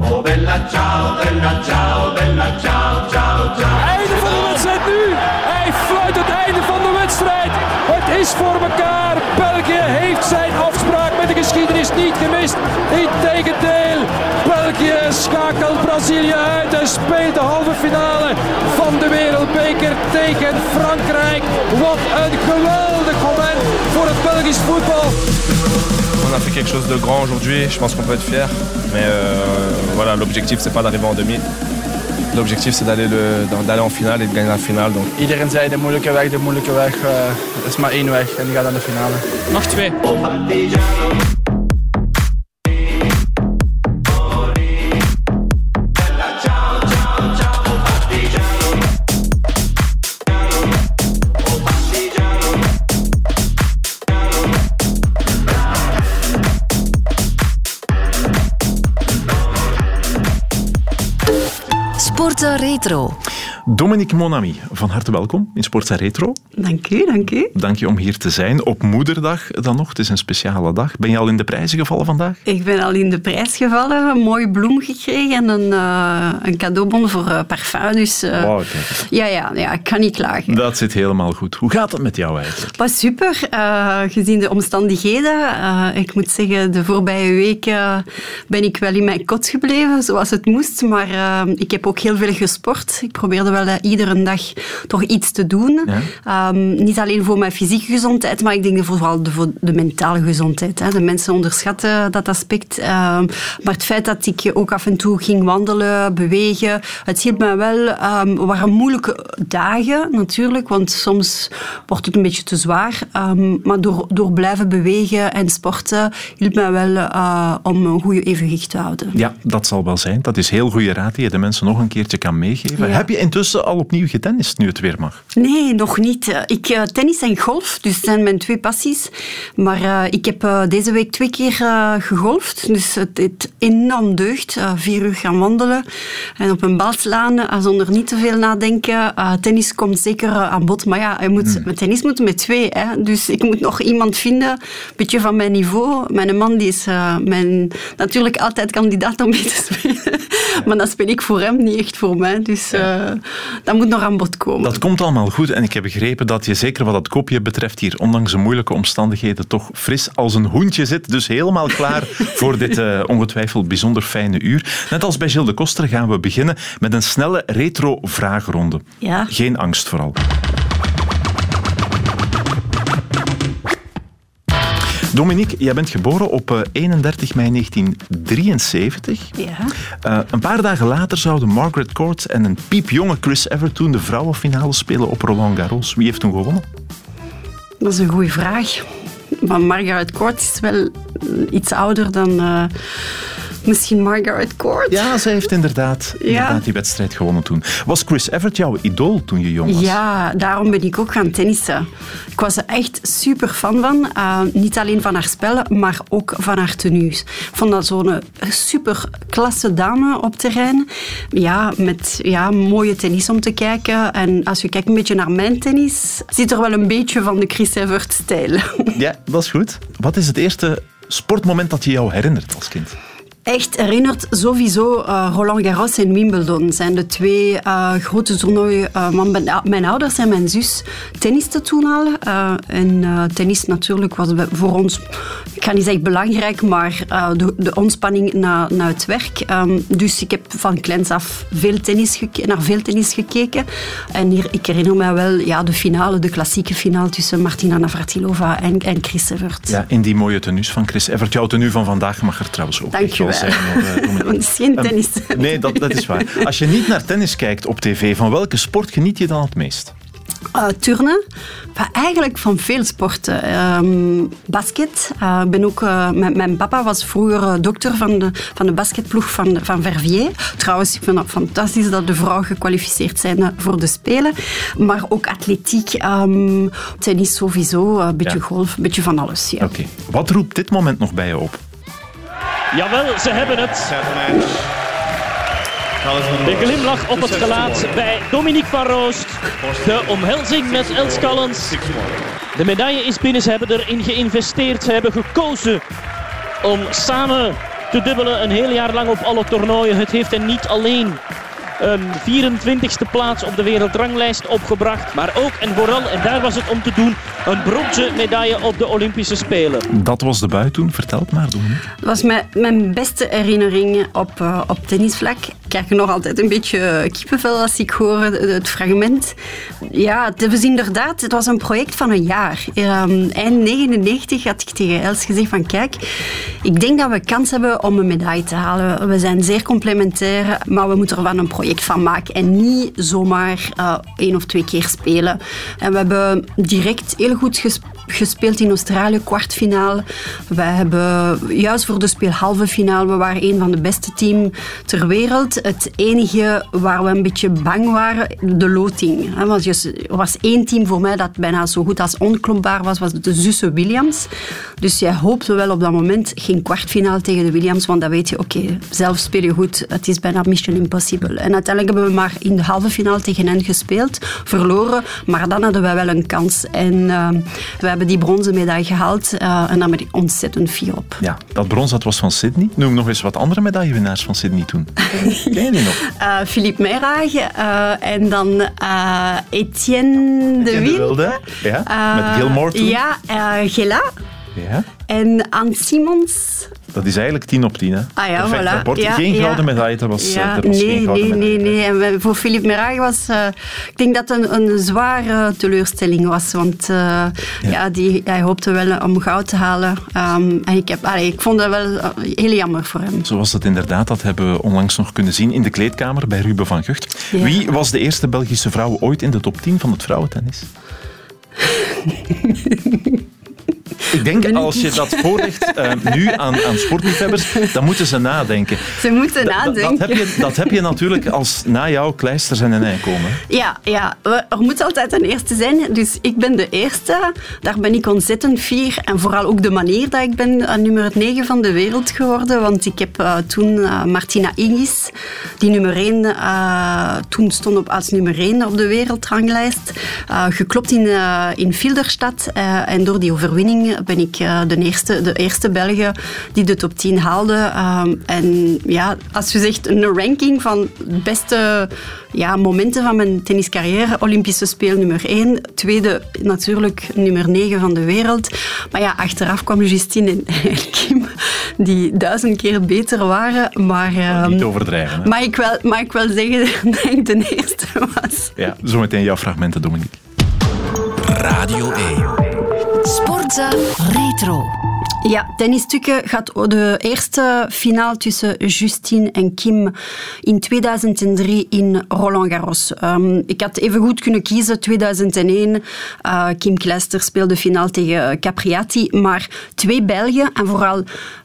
[SPEAKER 34] Oh bella ciao, bella ciao, bella ciao, ciao, ciao.
[SPEAKER 30] Einde van de wedstrijd nu. Hij fluit het einde van de wedstrijd. Het is voor elkaar. België heeft zijn afspraak met de geschiedenis niet gemist. Integendeel. België schakelt Brazilië uit en speelt de halve finale van de Wereldbeker tegen Frankrijk. Wat een geweldig moment voor het Belgisch voetbal.
[SPEAKER 32] On a fait quelque chose de grand aujourd'hui, je pense qu'on peut être fier. Mais euh, voilà, l'objectif c'est pas d'arriver en demi. L'objectif c'est d'aller le- d'aller en finale et de gagner la finale. Donc.
[SPEAKER 35] Iedereen zei de moeilijke weg, de moeilijke weg. eh, er is maar één weg en die gaat naar de finale.
[SPEAKER 16] Nog twee.
[SPEAKER 1] Retro.
[SPEAKER 2] Dominique Monami, van harte welkom in Sportza Retro.
[SPEAKER 36] Dank u, dank u.
[SPEAKER 2] Dank je om hier te zijn. Op Moederdag dan nog. Het is een speciale dag. Ben je al in de prijzen gevallen vandaag?
[SPEAKER 36] Ik ben al in de prijs gevallen, een mooie bloem gekregen en een, eh, een cadeaubon voor eh, parfum. Dus eh,
[SPEAKER 2] Wauw, kijk.
[SPEAKER 36] ja, ja, ja, ik kan niet klagen.
[SPEAKER 2] Dat zit helemaal goed. Hoe gaat het met jou eigenlijk?
[SPEAKER 36] Was super, eh, gezien de omstandigheden. Eh, ik moet zeggen, de voorbije weken ben ik wel in mijn kot gebleven, zoals het moest. Maar eh, ik heb ook heel veel gesport. Ik probeerde wel eh, iedere dag toch iets te doen. Ehm, niet alleen voor mijn fysieke gezondheid, maar ik denk vooral de, voor de mentale gezondheid. Hè. De mensen onderschatten dat aspect. Ehm, maar het feit dat ik ook af en toe ging wandelen, bewegen, het hielp mij wel. Ehm, Het waren moeilijke dagen natuurlijk, want soms wordt het een beetje te zwaar. Ehm, maar door, door blijven bewegen en sporten hielp mij wel eh, om een goede evenwicht te houden.
[SPEAKER 2] Ja, dat zal wel zijn. Dat is heel goede raad die je de mensen nog een keertje kan meegeven.
[SPEAKER 36] Ja.
[SPEAKER 2] Heb je intussen al opnieuw getennist nu het weer mag?
[SPEAKER 36] Nee, nog niet. Eh, Ik eh, tennis en golf, dus dat zijn mijn twee passies. Maar eh, ik heb deze week twee keer gegolfd, dus het, het enorm deugt. Eh, vier uur gaan wandelen en op een bal slaan eh, zonder niet te veel nadenken. Tennis komt zeker aan bod, maar ja, je moet, met tennis moet met twee. Hè? Dus ik moet nog iemand vinden, een beetje van mijn niveau. Mijn man die is mijn, natuurlijk altijd kandidaat om mee te spelen. Maar dan speel ik voor hem, niet echt voor mij. Dus dat moet nog aan bod komen.
[SPEAKER 2] Dat komt allemaal goed en ik heb begrepen dat je zeker wat dat kopje betreft hier ondanks de moeilijke omstandigheden toch fris als een hoentje zit. Dus helemaal klaar voor dit eh, ongetwijfeld bijzonder fijne uur. Net als bij Gilles de Koster gaan we beginnen met een snelle retro-vraagronde.
[SPEAKER 36] Ja.
[SPEAKER 2] Geen angst vooral. Dominique, jij bent geboren op eh, 31 mei 1973.
[SPEAKER 36] Ja.
[SPEAKER 2] Eh, een paar dagen later zouden Margaret Court en een piepjonge Chris Evert toen de vrouwenfinale spelen op Roland Garros. Wie heeft toen gewonnen?
[SPEAKER 36] Dat is een goede vraag. Maar Margaret Court is wel eh, iets ouder dan eh, misschien Margaret Court.
[SPEAKER 2] Ja, zij heeft inderdaad, inderdaad die wedstrijd gewonnen toen. Was Chris Evert jouw idool toen je jong was?
[SPEAKER 36] Ja, daarom ben ik ook gaan tennissen. Ik was er echt super fan van. Eh, niet alleen van haar spellen, maar ook van haar tenues. Ik vond dat zo'n eh, super klasse dame op terrein. Ja, met ja, mooie tennis om te kijken. En als je kijkt een beetje naar mijn tennis, zit er wel een beetje van de Chris Evert-stijl.
[SPEAKER 2] Ja, dat is goed. Wat is het eerste sportmoment dat je jou herinnert als kind?
[SPEAKER 36] Echt herinnert sowieso eh, Roland Garros en Wimbledon. zijn de twee eh, grote toernooien. eh, want mijn, mijn ouders en mijn zus tennisten toen al. En tennis natuurlijk was voor ons, ik ga niet zeggen belangrijk, maar de, de ontspanning na, na het werk. Ehm, dus ik heb van kleins af veel tennis naar veel tennis gekeken. En hier, ik herinner me wel ja, de finale, de klassieke finale tussen Martina Navratilova en, en Chris Evert.
[SPEAKER 2] Ja, in die mooie tenues van Chris Evert. Jouw tenue van vandaag mag er trouwens ook
[SPEAKER 36] Dank
[SPEAKER 2] echt
[SPEAKER 36] je
[SPEAKER 2] wel
[SPEAKER 36] wel.
[SPEAKER 2] Zijn. eh,
[SPEAKER 36] het is geen
[SPEAKER 2] Ehm,
[SPEAKER 36] tennis.
[SPEAKER 2] Nee, dat, dat is waar. Als je niet naar tennis kijkt op tv, van welke sport geniet je dan het meest?
[SPEAKER 36] Eh, turnen, maar eigenlijk van veel sporten. Ehm, basket. Ik ben ook, mijn, mijn papa was vroeger dokter van de, van de basketploeg van, van Verviers. Trouwens, ik vind het fantastisch dat de vrouwen gekwalificeerd zijn voor de Spelen. Maar ook atletiek, ehm, tennis sowieso, een beetje
[SPEAKER 2] Ja.
[SPEAKER 36] golf, een beetje van alles. Ja.
[SPEAKER 2] Oké. Wat roept dit moment nog bij je op?
[SPEAKER 30] Jawel, ze hebben het.
[SPEAKER 37] De glimlach op het gelaat bij Dominique van Roost. De omhelzing met Els Callens. De medaille is binnen. Ze hebben erin geïnvesteerd. Ze hebben gekozen om samen te dubbelen een heel jaar lang op alle toernooien. Het heeft hen niet alleen een 24e plaats op de wereldranglijst opgebracht. Maar ook en vooral, en daar was het om te doen, een bronzen medaille op de Olympische Spelen.
[SPEAKER 2] Dat was de bui toen. Vertel het maar, Dominique.
[SPEAKER 36] Dat was mijn, mijn beste herinnering op, uh, op tennisvlak. Ik krijg nog altijd een beetje kippenvel als ik hoor het fragment. Ja, het was inderdaad, het was een project van een jaar. Um, eind 99 had ik tegen Els gezegd van kijk, ik denk dat we kans hebben om een medaille te halen. We zijn zeer complementair, maar we moeten er van een project van maken en niet zomaar uh, één of twee keer spelen. En we hebben direct heel goed gespeeld in Australië, kwartfinale. Wij hebben juist voor de speel halve finale, we waren een van de beste teams ter wereld. Het enige waar we een beetje bang waren, de loting. Er was één team voor mij dat bijna zo goed als onklompbaar was, was de zussen Williams. Dus jij hoopte wel op dat moment geen kwartfinale tegen de Williams, want dan weet je, oké, zelf speel je goed, het is bijna mission impossible. En uiteindelijk hebben we maar in de halve finale tegen hen gespeeld, verloren, maar dan hadden wij wel een kans. En uh, we hebben die bronzen medaille gehaald uh, en daar ben ik ontzettend fier op.
[SPEAKER 2] Ja, dat brons dat was van Sydney. Noem nog eens wat andere medaillewinnaars van Sydney toen. Ken je die nog?
[SPEAKER 36] Uh, Philippe Meirage en dan Etienne de Wilde.
[SPEAKER 2] Wilde. Ja, met Gilmore toen.
[SPEAKER 36] Ja, Gela.
[SPEAKER 2] Ja.
[SPEAKER 36] En Anne Simons.
[SPEAKER 2] Dat is eigenlijk 10 op 10. Hè?
[SPEAKER 36] Ah ja,
[SPEAKER 2] Perfect
[SPEAKER 36] voilà.
[SPEAKER 2] rapport.
[SPEAKER 36] Ja,
[SPEAKER 2] geen
[SPEAKER 36] ja.
[SPEAKER 2] gouden medaille, dat was,
[SPEAKER 36] ja,
[SPEAKER 2] er was
[SPEAKER 36] nee,
[SPEAKER 2] geen gouden
[SPEAKER 36] nee,
[SPEAKER 2] medaille.
[SPEAKER 36] nee, nee. En voor Philippe Merage was... Uh, ik denk dat het een, een zware teleurstelling was. Want uh, ja. ja. die, hij hoopte wel om goud te halen. Um, en ik, heb, allee, ik vond dat wel heel jammer voor hem.
[SPEAKER 2] Zo was het inderdaad. Dat hebben we onlangs nog kunnen zien in de kleedkamer bij Ruben van Gucht. Ja. Wie was de eerste Belgische vrouw ooit in de top 10 van het vrouwentennis? Ik denk, als je dat voorlegt uh, nu aan, aan sportliefhebbers, dan moeten ze nadenken.
[SPEAKER 36] Ze moeten
[SPEAKER 2] da,
[SPEAKER 36] nadenken.
[SPEAKER 2] Dat heb, je, dat heb je natuurlijk als na jou kleisters en een ei komen.
[SPEAKER 36] Ja, ja, er moet altijd een eerste zijn. Dus ik ben de eerste. Daar ben ik ontzettend fier. En vooral ook de manier dat ik ben uh, nummer 9 van de wereld geworden. Want ik heb uh, toen Martina Hingis, die nummer 1, toen stond op als nummer 1 op de wereldranglijst, geklopt in, in Filderstad. en door die overwinning ben ik uh, de, eerste, de eerste Belgen die de top 10 haalde. Um, en ja, als je zegt een ranking van de beste ja, momenten van mijn tenniscarrière, Olympische Speel nummer 1, tweede natuurlijk nummer 9 van de wereld. Maar ja, achteraf kwam Justine en, en Kim, die duizend keer beter waren. Maar, um,
[SPEAKER 2] Niet overdrijven. Hè?
[SPEAKER 36] Mag ik, wel, mag ik wel zeggen dat ik de eerste was.
[SPEAKER 2] Ja, zometeen jouw fragmenten, Dominique.
[SPEAKER 1] Radio 1. Sportza Retro.
[SPEAKER 36] Ja, tennisstukken gaat de eerste finale tussen Justine en Kim in 2003 in Roland Garros. Um, ik had even goed kunnen kiezen 2001. Uh, Kim Kleister speelde finale tegen Capriati, maar twee Belgen en vooral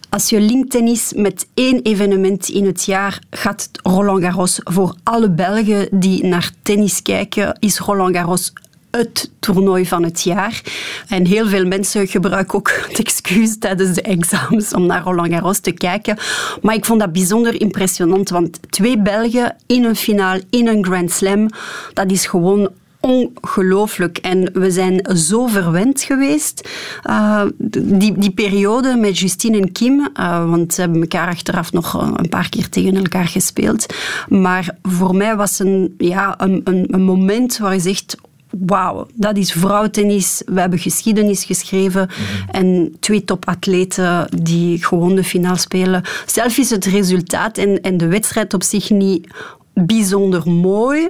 [SPEAKER 36] als je linkt tennis met één evenement in het jaar, gaat Roland Garros voor alle Belgen die naar tennis kijken, is Roland Garros het toernooi van het jaar. En heel veel mensen gebruiken ook het excuus tijdens de examens om naar Roland Garros te kijken. Maar ik vond dat bijzonder impressionant, want twee Belgen in een finale, in een Grand Slam, dat is gewoon ongelooflijk. En we zijn zo verwend geweest, uh, die, die periode met Justine en Kim, uh, want ze hebben elkaar achteraf nog een paar keer tegen elkaar gespeeld. Maar voor mij was een, ja, een, een, een moment waar je zegt, wauw, dat is vrouwentennis. We hebben geschiedenis geschreven mm-hmm. en twee topatleten die gewoon de finale spelen. Zelf is het resultaat en, en de wedstrijd op zich niet bijzonder mooi,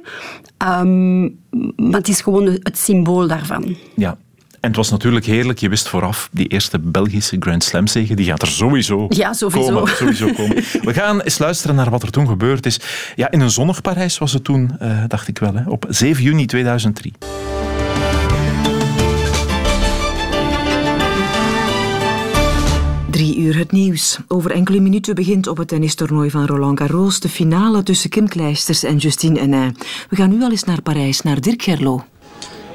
[SPEAKER 36] um, maar het is gewoon het symbool daarvan.
[SPEAKER 2] Ja. En het was natuurlijk heerlijk. Je wist vooraf, die eerste Belgische Grand Slam zege, die gaat er sowieso,
[SPEAKER 36] ja, sowieso.
[SPEAKER 2] Komen, sowieso komen. We gaan eens luisteren naar wat er toen gebeurd is. Ja, in een zonnig Parijs was het toen, uh, dacht ik wel, hè, op 7 juni 2003.
[SPEAKER 38] Drie uur het nieuws. Over enkele minuten begint op het tennistoernooi van Roland Garros de finale tussen Kim Kleisters en Justine Henin. We gaan nu al eens naar Parijs, naar Dirk Gerlo.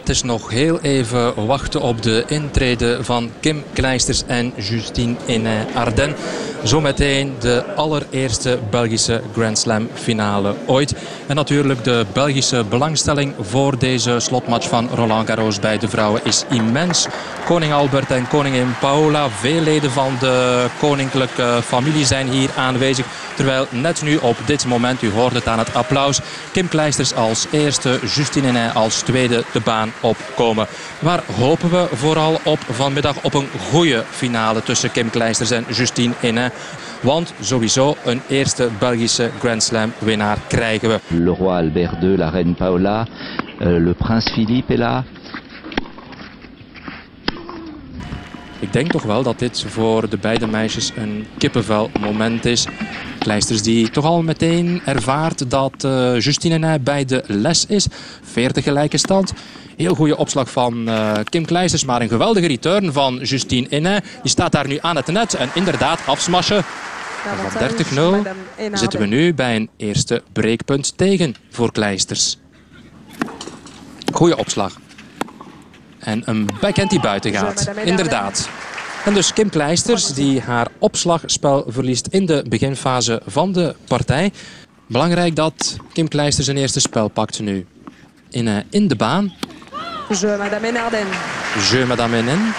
[SPEAKER 39] Het is nog heel even wachten op de intrede van Kim Kleisters en Justine Henin Ardennes. zometeen de allereerste Belgische Grand Slam finale ooit. En natuurlijk de Belgische belangstelling voor deze slotmatch van Roland Garros bij de vrouwen is immens. Koning Albert en koningin Paola, veel leden van de koninklijke familie zijn hier aanwezig. Terwijl net nu op dit moment, u hoort het aan het applaus, Kim Kleisters als eerste, Justine Henin als tweede de baan opkomen. Waar hopen we vooral op vanmiddag op een goede finale tussen Kim Kleisters en Justine Henin. Want sowieso een eerste Belgische Grand Slam winnaar krijgen we.
[SPEAKER 40] Le roi Albert II, la reine Paola, euh, le prince Philippe est là.
[SPEAKER 39] Ik denk toch wel dat dit voor de beide meisjes een kippenvel moment is. Kleisters die toch al meteen ervaart dat uh, Justine Nij bij de les is. 40 gelijke stand. Heel goede opslag van uh, Kim Kleisters, maar een geweldige return van Justine Inne. Die staat daar nu aan het net en inderdaad afsmashen. van 30-0 zitten we nu bij een eerste breekpunt tegen voor Kleisters. Goeie opslag. En een backhand die buiten gaat. Inderdaad. En dus Kim Kleisters die haar opslagspel verliest in de beginfase van de partij. Belangrijk dat Kim Kleisters zijn eerste spel pakt nu. In, uh, in de baan.
[SPEAKER 41] Je Madame Enarden.
[SPEAKER 39] Je Madame Enin.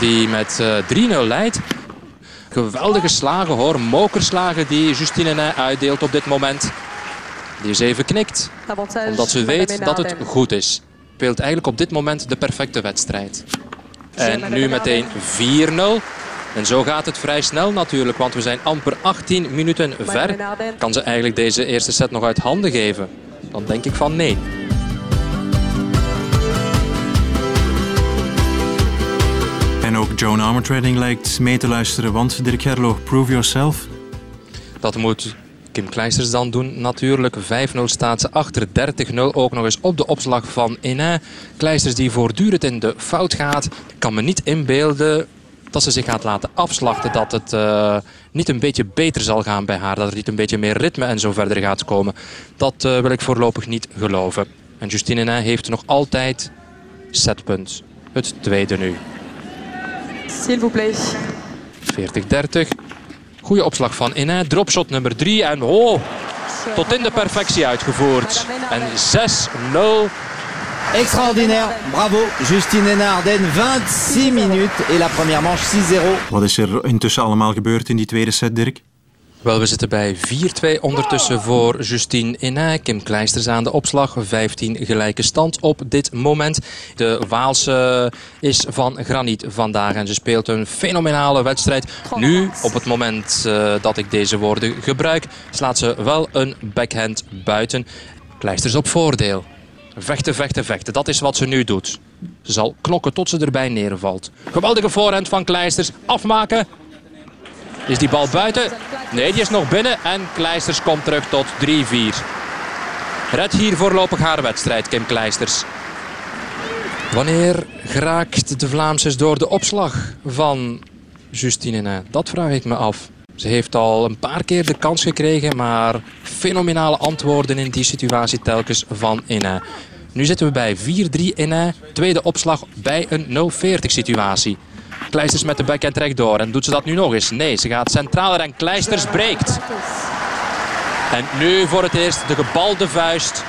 [SPEAKER 39] Die met uh, 3-0 leidt. Geweldige slagen hoor. Mokerslagen die Justine uitdeelt op dit moment. Die is even knikt. Omdat ze weet dat het goed is speelt eigenlijk op dit moment de perfecte wedstrijd. En nu meteen 4-0. En zo gaat het vrij snel natuurlijk, want we zijn amper 18 minuten ver. Kan ze eigenlijk deze eerste set nog uit handen geven? Dan denk ik van nee.
[SPEAKER 42] En ook Joan Armatrading lijkt mee te luisteren, want Dirk Gerlo, prove yourself.
[SPEAKER 39] Dat moet Kim Kleisters dan doen natuurlijk. 5-0 staat ze achter 30-0 ook nog eens op de opslag van Ina. Kleisters die voortdurend in de fout gaat. kan me niet inbeelden dat ze zich gaat laten afslachten. Dat het uh, niet een beetje beter zal gaan bij haar. Dat er niet een beetje meer ritme en zo verder gaat komen. Dat uh, wil ik voorlopig niet geloven. En Justine Ina heeft nog altijd setpunt. Het tweede nu.
[SPEAKER 41] S'il vous plaît.
[SPEAKER 39] 40-30. Goede opslag van Inne. Dropshot nummer 3. En oh, tot in de perfectie uitgevoerd. En 6-0.
[SPEAKER 31] Extraordinaire, bravo Justine Hénarden, 26 minuten en la première manche 6-0.
[SPEAKER 42] Wat is er intussen allemaal gebeurd in die tweede set, Dirk?
[SPEAKER 39] Wel, we zitten bij 4-2 ondertussen voor Justine Inna. Kim Kleisters aan de opslag. 15 gelijke stand op dit moment. De Waalse is van graniet vandaag en ze speelt een fenomenale wedstrijd. Nu, op het moment uh, dat ik deze woorden gebruik, slaat ze wel een backhand buiten. Kleisters op voordeel. Vechten, vechten, vechten. Dat is wat ze nu doet. Ze zal knokken tot ze erbij neervalt. Geweldige voorhand van Kleisters. Afmaken. Is die bal buiten? Nee, die is nog binnen. En Kleisters komt terug tot 3-4. Red hier voorlopig haar wedstrijd, Kim Kleisters. Wanneer geraakt de Vlaamse door de opslag van Justine? Dat vraag ik me af. Ze heeft al een paar keer de kans gekregen, maar fenomenale antwoorden in die situatie telkens van Inna. Nu zitten we bij 4-3 Inna, tweede opslag bij een 0-40 situatie. Kleisters met de backhand rechtdoor. En doet ze dat nu nog eens? Nee, ze gaat centraler en Kleisters breekt. En nu voor het eerst de gebalde vuist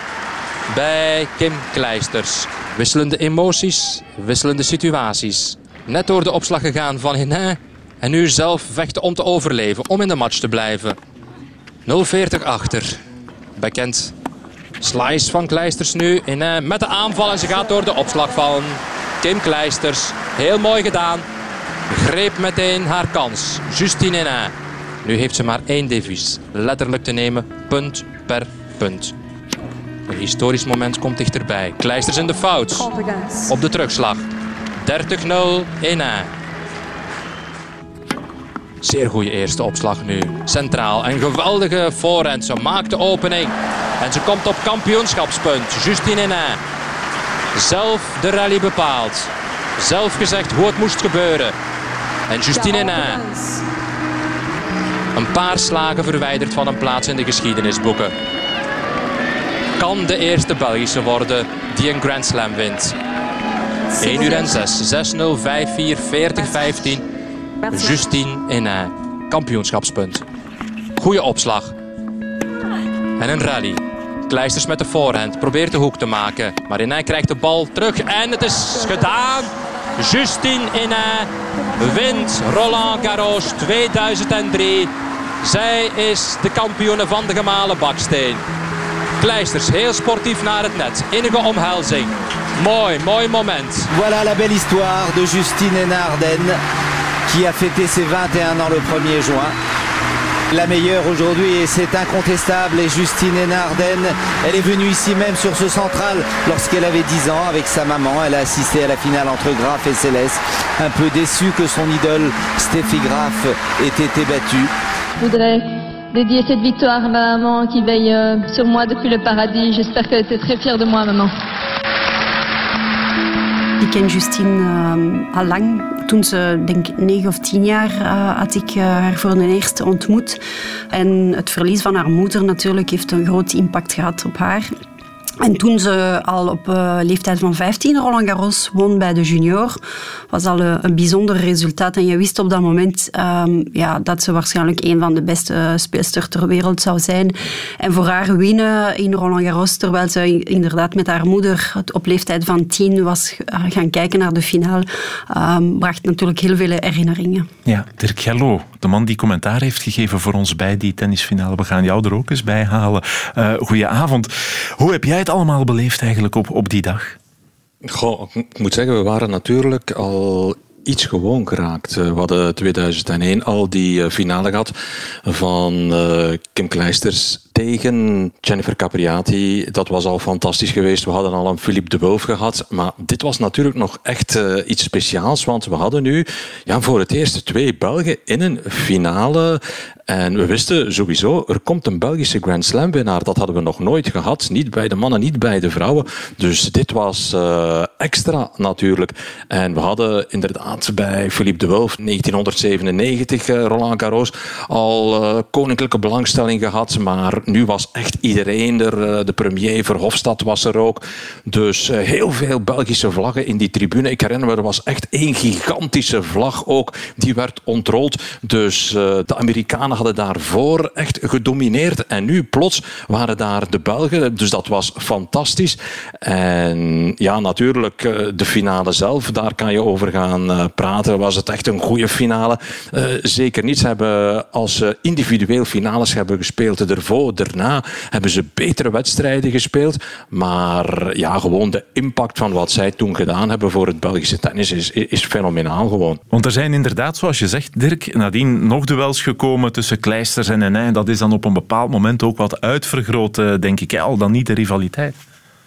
[SPEAKER 39] bij Kim Kleisters. Wisselende emoties, wisselende situaties. Net door de opslag gegaan van Henin. En nu zelf vechten om te overleven, om in de match te blijven. 0-40 achter. Backhand slice van Kleisters nu. Henin met de aanval en ze gaat door de opslag van Kim Kleisters. Heel mooi gedaan greep meteen haar kans. Justine Henin. Nu heeft ze maar één devies. Letterlijk te nemen, punt per punt. Een historisch moment komt dichterbij. Kleisters in de fout. Op de terugslag. 30-0 Henin. Zeer goede eerste opslag nu. Centraal. Een geweldige voorhand. Ze maakt de opening. En ze komt op kampioenschapspunt. Justine Henin. Zelf de rally bepaald. Zelf gezegd hoe het moest gebeuren. En Justine Henin. Een paar slagen verwijderd van een plaats in de geschiedenisboeken. Kan de eerste Belgische worden die een Grand Slam wint. 1 uur en 6. 6-0, 5-4, 40-15. Justine Henin. kampioenschapspunt. Goeie opslag. En een rally. Kleisters met de voorhand. Probeert de hoek te maken. Maar Inij krijgt de bal terug. En het is gedaan. Justine Inij wint Roland Garros 2003. Zij is de kampioene van de gemalen baksteen. Kleisters heel sportief naar het net. Innige omhelzing. Mooi, mooi moment.
[SPEAKER 31] Voilà la belle histoire de Justine Hénarden qui a fêté ses 21 ans le 1er juin. La meilleure aujourd'hui et c'est incontestable et Justine Hénarden, elle est venue ici même sur ce central lorsqu'elle avait 10 ans avec sa maman. Elle a assisté à la finale entre Graff et Céleste. Un peu déçue que son idole Steffi Graff ait été battue.
[SPEAKER 43] Je voudrais dédier cette victoire à ma maman qui veille euh, sur moi depuis le paradis. J'espère qu'elle était très fière de moi, maman.
[SPEAKER 36] Ik ken Justine uh, al lang. Toen ze, denk ik, negen of tien jaar uh, had ik uh, haar voor de eerste ontmoet. En het verlies van haar moeder natuurlijk heeft een groot impact gehad op haar. En toen ze al op uh, leeftijd van 15 Roland Garros won bij de junior, was al een, bijzonder resultaat. En je wist op dat moment um, ja, dat ze waarschijnlijk een van de beste speelsters ter wereld zou zijn. En voor haar winnen in Roland Garros, terwijl ze inderdaad met haar moeder op leeftijd van 10 was gaan kijken naar de finale, um, bracht natuurlijk heel veel herinneringen.
[SPEAKER 2] Ja, Dirk Gello, de man die commentaar heeft gegeven voor ons bij die tennisfinale. We gaan jou er ook eens bij halen. Uh, goedenavond. Hoe heb jij het allemaal beleefd eigenlijk op, op die dag?
[SPEAKER 44] Goh, ik moet zeggen, we waren natuurlijk al iets gewoon geraakt. We hadden 2001 al die finale gehad van Kim Kleisters tegen Jennifer Capriati. Dat was al fantastisch geweest. We hadden al een Philippe de Wolf gehad. Maar dit was natuurlijk nog echt iets speciaals. Want we hadden nu ja, voor het eerst twee Belgen in een finale. En we wisten sowieso, er komt een Belgische Grand Slam winnaar. Dat hadden we nog nooit gehad. Niet bij de mannen, niet bij de vrouwen. Dus dit was uh, extra natuurlijk. En we hadden inderdaad bij Philippe de Wolf 1997 uh, Roland Garros al uh, koninklijke belangstelling gehad. Maar nu was echt iedereen er. De premier Verhofstadt was er ook. Dus heel veel Belgische vlaggen in die tribune. Ik herinner me, er was echt één gigantische vlag ook. Die werd ontrold. Dus de Amerikanen hadden daarvoor echt gedomineerd. En nu plots waren daar de Belgen. Dus dat was fantastisch. En ja, natuurlijk de finale zelf. Daar kan je over gaan praten. Was het echt een goede finale? Uh, zeker niet. Ze hebben als ze individueel finales hebben gespeeld ervoor, daarna hebben ze betere wedstrijden gespeeld. Maar ja, gewoon de impact van wat zij toen gedaan hebben voor het Belgische tennis is, is fenomenaal gewoon.
[SPEAKER 2] Want er zijn inderdaad, zoals je zegt, Dirk, nadien nog duels gekomen tussen Kleisters en Nenij. Dat is dan op een bepaald moment ook wat uitvergroot, denk ik, al dan niet de rivaliteit.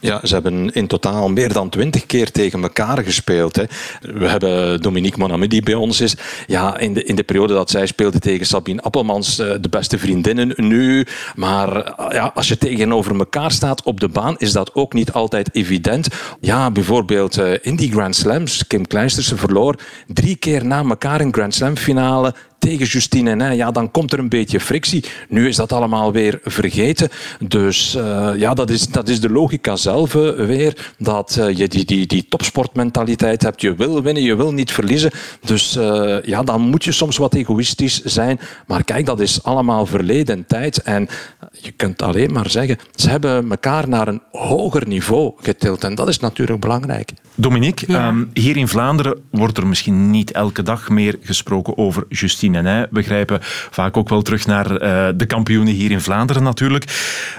[SPEAKER 44] Ja, ze hebben in totaal meer dan twintig keer tegen elkaar gespeeld. Hè. We hebben Dominique Monami die bij ons is. Ja, in de, in de periode dat zij speelde tegen Sabine Appelmans, de beste vriendinnen nu. Maar ja, als je tegenover elkaar staat op de baan, is dat ook niet altijd evident. Ja, bijvoorbeeld in die Grand Slams, Kim Kleisters verloor drie keer na elkaar een Grand Slam finale tegen Justine en ja, dan komt er een beetje frictie. Nu is dat allemaal weer vergeten. Dus uh, ja, dat is, dat is de logica zelf weer. Dat uh, je die, die, die topsportmentaliteit hebt. Je wil winnen, je wil niet verliezen. Dus uh, ja, dan moet je soms wat egoïstisch zijn. Maar kijk, dat is allemaal verleden tijd. En je kunt alleen maar zeggen, ze hebben elkaar naar een hoger niveau getild. En dat is natuurlijk belangrijk.
[SPEAKER 2] Dominique, ja. um, hier in Vlaanderen wordt er misschien niet elke dag meer gesproken over Justine Henin. We grijpen vaak ook wel terug naar uh, de kampioenen hier in Vlaanderen natuurlijk.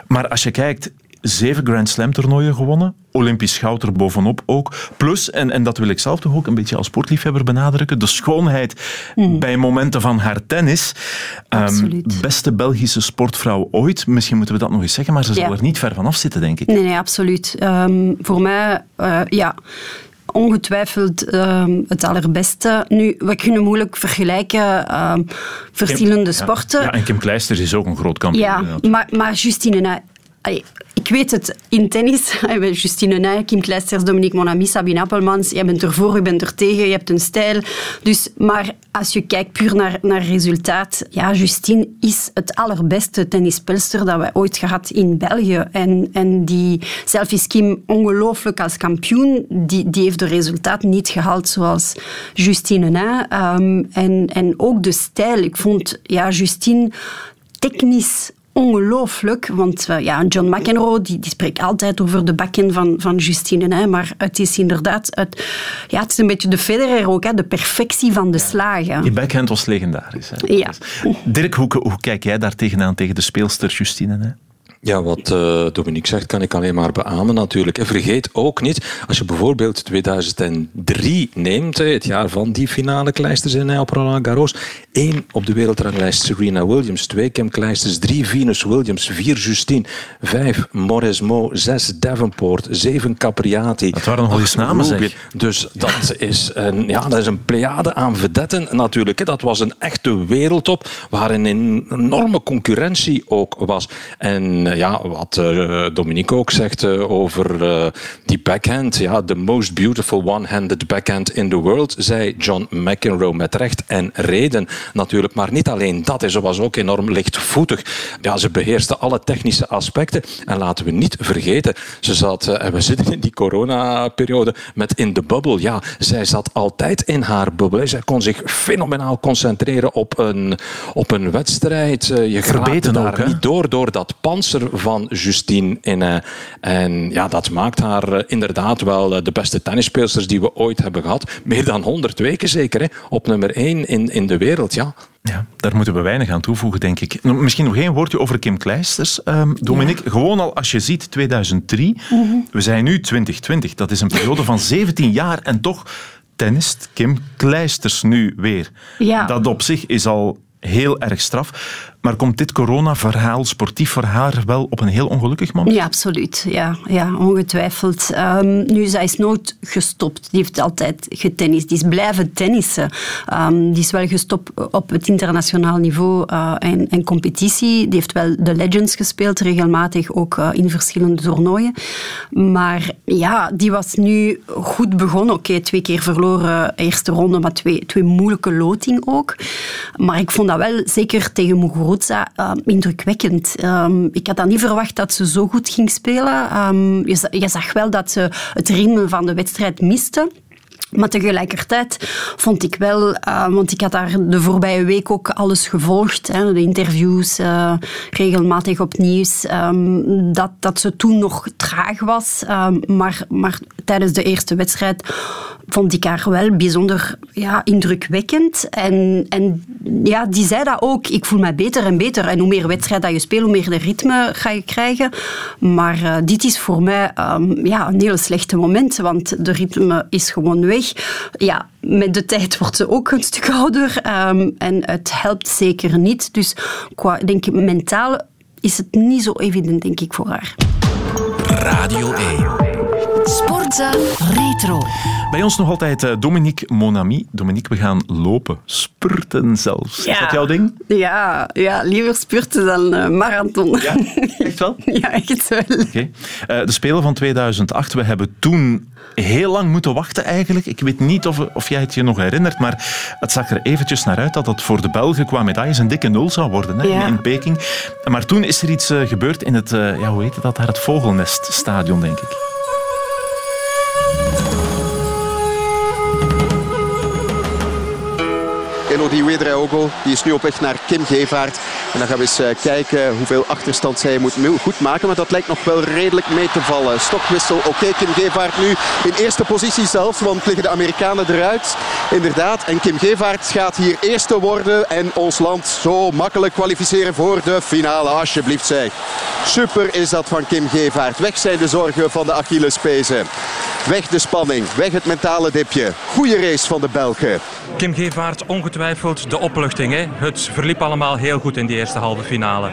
[SPEAKER 2] Maar als je kijkt, zeven Grand Slam toernooien gewonnen. Olympisch goud er bovenop ook. Plus, en, en dat wil ik zelf toch ook een beetje als sportliefhebber benadrukken, de schoonheid mm. bij momenten van haar tennis. Um, beste Belgische sportvrouw ooit. Misschien moeten we dat nog eens zeggen, maar ze zal ja. er niet ver vanaf zitten, denk ik.
[SPEAKER 36] Nee, nee absoluut. Um, voor mij, uh, ja ongetwijfeld um, het allerbeste. Nu, we kunnen moeilijk vergelijken um, verschillende
[SPEAKER 2] Kim,
[SPEAKER 36] sporten.
[SPEAKER 2] Ja, ja, en Kim Kleisters is ook een groot kampioen.
[SPEAKER 36] Ja, maar, maar Justine, allee, ik weet het, in tennis hebben Justine Nij, Kim Kleisters, Dominique Monami, Sabine Appelmans, je bent ervoor, je bent er tegen, je hebt een stijl. Dus, maar als je kijkt puur naar, naar resultaat, ja, Justine is het allerbeste tennispelster dat we ooit gehad in België. En, en die, zelf is Kim ongelooflijk als kampioen, die, die heeft de resultaat niet gehaald zoals Justine Nij. Ehm, en, en ook de stijl. Ik vond ja, Justine technisch ongelooflijk. Want uh, ja, John McEnroe die, die spreekt altijd over de bakken van, van Justine. Hè, maar het is inderdaad... Het, ja, het is een beetje de Federer ook, hè, de perfectie van de slagen.
[SPEAKER 2] Die backhand was legendarisch. Hè?
[SPEAKER 36] Ja.
[SPEAKER 2] Dirk, hoe, hoe kijk jij daar tegenaan tegen de speelster Justine? Hè?
[SPEAKER 44] Ja, wat uh, Dominique zegt, kan ik alleen maar beamen natuurlijk. En vergeet ook niet, als je bijvoorbeeld 2003 neemt, het jaar van die finale Kleisters in op Roland Garros. één op de wereldranglijst Serena Williams, twee Kim Kleisters, drie Venus Williams, vier Justine, vijf Moresmo, zes Davenport, zeven Capriati.
[SPEAKER 2] Dat waren nogal eens namen, zeg.
[SPEAKER 44] Dus dat is een, ja, dat is een pleiade aan vedetten natuurlijk. Dat was een echte wereldtop, waarin een enorme concurrentie ook was. En ja, wat uh, Dominique ook zegt uh, over die backhand. Ja, the most beautiful one-handed backhand in the world, zei John McEnroe met recht en reden natuurlijk. Maar niet alleen dat, ze was ook enorm lichtvoetig. Ja, ze beheerste alle technische aspecten. En laten we niet vergeten, ze zat, en we zitten in die coronaperiode met in de bubbel. Ja, zij zat altijd in haar bubbel. Zij kon zich fenomenaal concentreren op een, op een wedstrijd. Je
[SPEAKER 2] Verbeten
[SPEAKER 44] daar
[SPEAKER 2] ook, hè?
[SPEAKER 44] niet door, door dat van Justine Inne. En ja, dat maakt haar uh, inderdaad wel uh, de beste tennisspeelsters die we ooit hebben gehad. Meer dan 100 weken zeker, hè? op nummer 1 in, in de wereld, ja.
[SPEAKER 2] Ja, daar moeten we weinig aan toevoegen, denk ik. Misschien nog één woordje over Kim Kleisters, um, Dominique. Ja. Gewoon al als je ziet 2003, mm -hmm. we zijn nu 2020. Dat is een periode van 17 jaar en toch tennist Kim Kleisters nu weer.
[SPEAKER 36] Ja.
[SPEAKER 2] Dat op zich is al heel erg straf. Maar komt dit corona-verhaal sportief voor haar wel op een heel ongelukkig moment?
[SPEAKER 36] Ja, absoluut. Ja, ja ongetwijfeld. Um, nu, zij is nooit gestopt. Die heeft altijd getennist. Die is blijven tennissen. Um, die is wel gestopt op het internationaal niveau en, en, competitie. Die heeft wel de Legends gespeeld, regelmatig ook uh, in verschillende toernooien. Maar ja, die was nu goed begonnen. Oké, twee keer verloren eerste ronde, maar twee, twee moeilijke loting ook. Maar ik vond dat wel, zeker tegen Uh, indrukwekkend. Um, ik had dan niet verwacht dat ze zo goed ging spelen. Um, je, je, zag wel dat ze het ritme van de wedstrijd miste. Maar tegelijkertijd vond ik wel, uh, want ik had daar de voorbije week ook alles gevolgd, hè, de interviews, uh, regelmatig op nieuws, um, dat, dat ze toen nog traag was. Um, maar, maar tijdens de eerste wedstrijd vond ik haar wel bijzonder ja, indrukwekkend. En, en ja, die zei dat ook. Ik voel mij beter en beter. En hoe meer wedstrijd dat je speelt, hoe meer de ritme ga je krijgen. Maar uh, dit is voor mij um, ja, een heel slechte moment, want de ritme is gewoon weg. Ja, met de tijd wordt ze ook een stuk ouder. Um, en het helpt zeker niet. Dus qua, denk ik, mentaal is het niet zo evident, denk ik, voor haar.
[SPEAKER 1] Radio 1. Sportza Retro.
[SPEAKER 2] Bij ons nog altijd uh, Dominique Monami. Dominique, we gaan lopen. Spurten zelfs.
[SPEAKER 36] Ja.
[SPEAKER 2] Is dat jouw ding?
[SPEAKER 36] Ja, ja liever spurten dan uh, marathon.
[SPEAKER 2] Ja, echt wel?
[SPEAKER 36] ja, echt wel.
[SPEAKER 2] Okay. Uh, de Spelen van 2008. We hebben toen heel lang moeten wachten eigenlijk. Ik weet niet of, of jij het je nog herinnert, maar het zag er eventjes naar uit dat het voor de Belgen qua medailles een dikke nul zou worden hè,
[SPEAKER 36] ja.
[SPEAKER 2] in Peking. Maar toen is er iets gebeurd in het, ja, hoe heet dat daar, het Vogelneststadion, denk ik.
[SPEAKER 15] Elodie Wedraogo, die is nu op weg naar Kim Gevaert. En dan gaan we eens uh, kijken hoeveel achterstand zij moet goed maken. Maar dat lijkt nog wel redelijk mee te vallen. Stokwissel, oké, Kim Gevaert nu in eerste positie zelfs. Want liggen de Amerikanen eruit. Inderdaad, en Kim Gevaert gaat hier eerste worden. En ons land zo makkelijk kwalificeren voor de finale. Alsjeblieft zeg. Super is dat van Kim Gevaert. Weg zijn de zorgen van de Achillespezen. Weg de spanning, weg het mentale dipje. Goeie race van de Belgen.
[SPEAKER 45] Kim Gevaert, ongetwijfeld de opluchting. Hè? Het verliep allemaal heel goed in die eerste halve finale.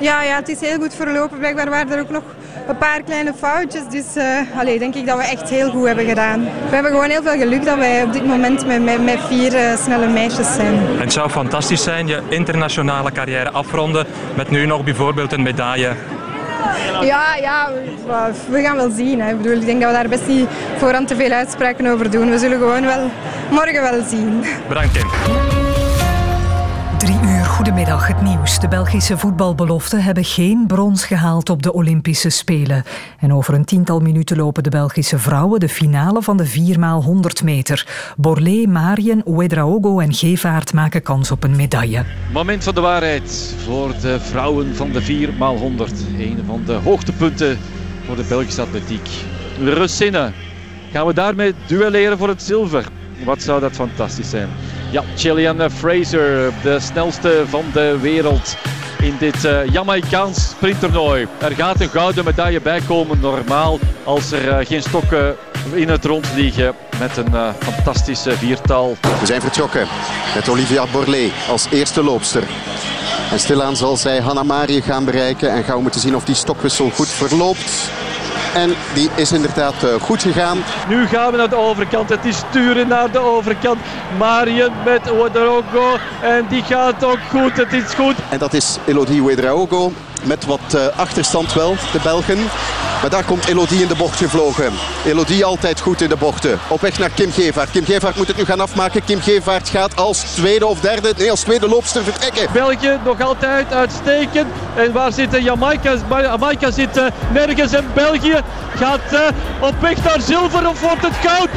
[SPEAKER 41] Ja, ja, het is heel goed verlopen. Blijkbaar waren er ook nog een paar kleine foutjes. Dus uh, allee, denk ik dat we echt heel goed hebben gedaan. We hebben gewoon heel veel geluk dat wij op dit moment met, met, met vier uh, snelle meisjes zijn.
[SPEAKER 45] En het zou fantastisch zijn je internationale carrière afronden met nu nog bijvoorbeeld een medaille
[SPEAKER 41] Ja, ja, we gaan wel zien. Hè. Ik, bedoel, ik denk dat we daar best niet voorhand te veel uitspraken over doen. We zullen gewoon wel morgen wel zien.
[SPEAKER 33] Bedankt, Kim.
[SPEAKER 46] Goedemiddag, het nieuws. De Belgische voetbalbeloften hebben geen brons gehaald op de Olympische Spelen. En over een tiental minuten lopen de Belgische vrouwen de finale van de 4x100 meter. Borlée, Marien, Ouedraogo en Gevaert maken kans op een medaille.
[SPEAKER 30] Moment van de waarheid voor de vrouwen van de 4x100. Een van de hoogtepunten voor de Belgische atletiek. Russinnen. Gaan we daarmee duelleren voor het zilver? Wat zou dat fantastisch zijn. Ja, Chilean Fraser, de snelste van de wereld in dit uh, Jamaicaans sprinttoernooi. Er gaat een gouden medaille bij komen, normaal, als er uh, geen stokken in het rond vliegen met een fantastische viertal.
[SPEAKER 15] We zijn vertrokken met Olivia Borlée als eerste loopster. En stilaan zal zij Hanna Marie gaan bereiken en gaan we moeten zien of die stokwissel goed verloopt. En die is inderdaad goed gegaan.
[SPEAKER 30] Nu gaan we naar de overkant. Het is sturen naar de overkant. Marien met Ouedraogo. En die gaat ook goed. Het is goed.
[SPEAKER 15] En dat is Elodie Ouedraogo. Met wat uh, achterstand wel, de Belgen. Maar daar komt Elodie in de bocht gevlogen. Elodie altijd goed in de bochten. Op weg naar Kim Gevaert. Kim Gevaert moet het nu gaan afmaken. Kim Gevaert gaat als tweede of derde, nee als tweede loopster vertrekken.
[SPEAKER 30] België nog altijd uitstekend. En waar zit Jamaica? Jamaica zit uh, nergens. En België gaat uh, op weg naar zilver of wordt het goud?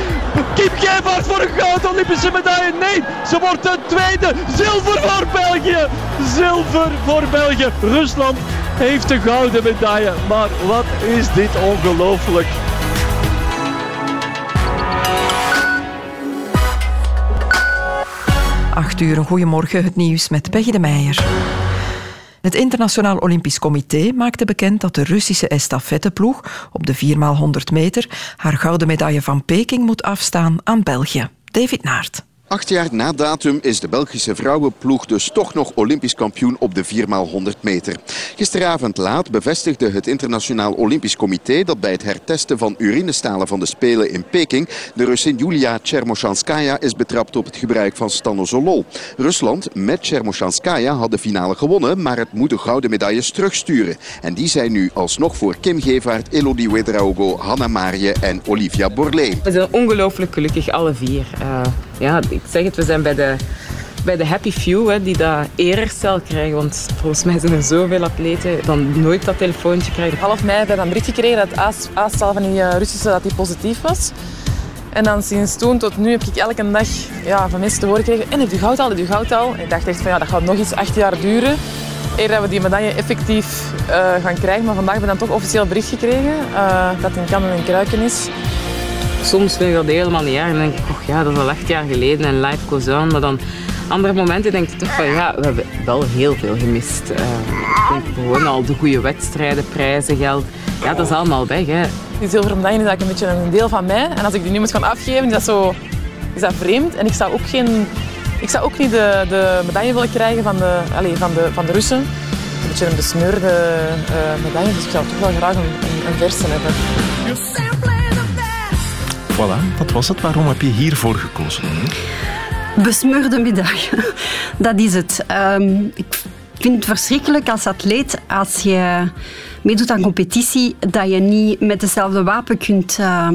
[SPEAKER 30] Kim Gevaert voor een goud Olympische medaille. Nee, ze wordt de tweede. Zilver voor België. Zilver voor België. Rusland heeft de gouden medaille. Maar wat is dit ongelooflijk.
[SPEAKER 46] Acht uur, een goedemorgen, het nieuws met Peggy de Meijer. Het Internationaal Olympisch Comité maakte bekend dat de Russische estafetteploeg op de 4x100 meter haar gouden medaille van Peking moet afstaan aan België. David Naert.
[SPEAKER 15] Acht jaar na datum is de Belgische vrouwenploeg dus toch nog Olympisch kampioen op de 4x100 meter. Gisteravond laat bevestigde het Internationaal Olympisch Comité dat bij het hertesten van urinestalen van de Spelen in Peking de Russin Julia Chermoshanskaya is betrapt op het gebruik van stanozolol. Rusland met Chermoshanskaya had de finale gewonnen, maar het moet de gouden medailles terugsturen. En die zijn nu alsnog voor Kim Gevaert, Elodie Wedraogo, Hanna Marije en Olivia Borlée.
[SPEAKER 47] We zijn ongelooflijk gelukkig, alle vier. Uh, ja, ik zeg het, we zijn bij de, bij de happy few hè, die dat eerherstel krijgen. Want volgens mij zijn er zoveel atleten dan nooit dat telefoontje krijgen.
[SPEAKER 48] Half mei hebben we een bericht gekregen dat aanstel van die Russische dat die positief was. En dan sinds toen tot nu heb ik elke dag ja, van mensen te horen gekregen. En heb je goud al, heb goud al? En ik dacht echt van ja, dat gaat nog eens acht jaar duren. Eer dat we die medaille effectief uh, gaan krijgen. Maar vandaag hebben we dan toch officieel bericht gekregen uh, dat het in kannen en kruiken is.
[SPEAKER 47] Soms vind ik dat helemaal niet erg. Dan denk ik, oh ja, dat is al acht jaar geleden en life goes on. Maar dan andere momenten denk je toch van, ja, we hebben wel heel veel gemist. Uh, ik denk gewoon al de goede wedstrijden, prijzen, geld. Ja, dat is allemaal weg. Hè.
[SPEAKER 48] Die zilveren medaille is eigenlijk een beetje een deel van mij. En als ik die nu moet gaan afgeven, is dat, zo, is dat vreemd. En ik zou ook, geen, ik zou ook niet de, de medaille willen krijgen van de, allez, van de, van de Russen. Een beetje een besmeurde uh, medaille, dus ik zou toch wel graag een, een, een verse hebben.
[SPEAKER 2] Voilà, dat was het. Waarom heb je hiervoor gekozen?
[SPEAKER 36] Besmeurde medaille, dat is het. Um, ik vind het verschrikkelijk als atleet als je meedoet aan competitie dat je niet met dezelfde wapen kunt, uh,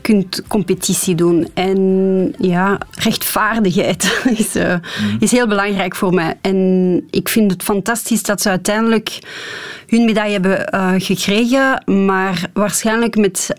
[SPEAKER 36] kunt competitie doen. En ja, rechtvaardigheid is, uh, is heel belangrijk voor mij. En ik vind het fantastisch dat ze uiteindelijk hun medaille hebben uh, gekregen, maar waarschijnlijk met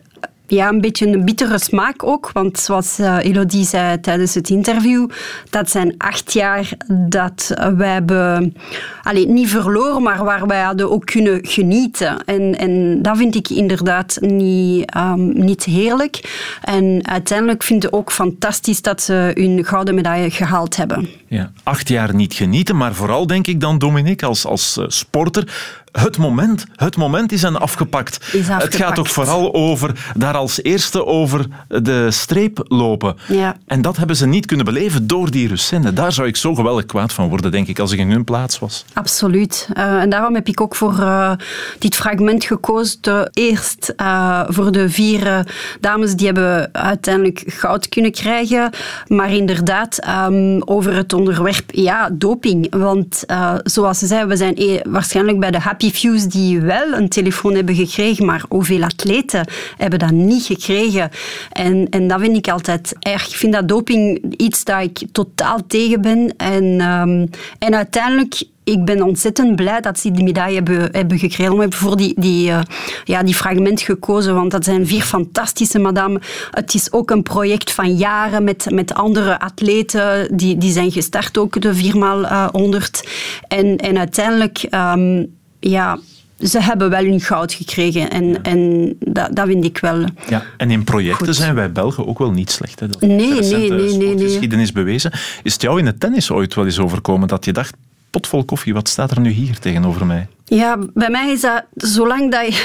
[SPEAKER 36] ja, een beetje een bittere smaak ook. Want zoals uh, Elodie zei tijdens het interview, dat zijn acht jaar dat wij hebben... Allee, niet verloren, maar waar wij hadden ook kunnen genieten. En, en dat vind ik inderdaad niet, um, niet heerlijk. En uiteindelijk vind ik ook fantastisch dat ze hun gouden medaille gehaald hebben.
[SPEAKER 2] Ja, acht jaar niet genieten, maar vooral denk ik dan, Dominique, als, als uh, sporter het moment, het moment is dan afgepakt.
[SPEAKER 36] Is afgepakt.
[SPEAKER 2] Het gaat ook vooral over daar maar als eerste over de streep lopen.
[SPEAKER 36] Ja.
[SPEAKER 2] En dat hebben ze niet kunnen beleven door die Russinnen. Daar zou ik zo geweldig kwaad van worden, denk ik, als ik in hun plaats was.
[SPEAKER 36] Absoluut. Uh, en daarom heb ik ook voor uh, dit fragment gekozen. De eerst uh, voor de vier dames die hebben uiteindelijk goud kunnen krijgen. Maar inderdaad, um, over het onderwerp ja, doping. Want zoals ze zei, we zijn e waarschijnlijk bij de Happy Fews die wel een telefoon hebben gekregen, maar hoeveel atleten hebben dat niet gekregen? En, en dat vind ik altijd erg. Ik vind dat doping iets dat ik totaal tegen ben. En, um, en uiteindelijk ik ben ontzettend blij dat ze die medaille hebben, hebben gekregen. We hebben voor die, die, uh, ja, die fragment gekozen, want dat zijn vier fantastische madame. Het is ook een project van jaren met, met andere atleten. Die, die zijn gestart ook de 4x100. En, en uiteindelijk, um, ja, ze hebben wel hun goud gekregen. En, ja. en dat, dat vind ik wel.
[SPEAKER 2] Ja, en in projecten goed. zijn wij Belgen ook wel niet slecht. Hè? Dat
[SPEAKER 36] nee, nee, nee, nee, nee.
[SPEAKER 2] geschiedenis bewezen. Is het jou in het tennis ooit wel eens overkomen dat je dacht, potvol koffie, wat staat er nu hier tegenover mij?
[SPEAKER 36] Ja, bij mij is dat, zolang dat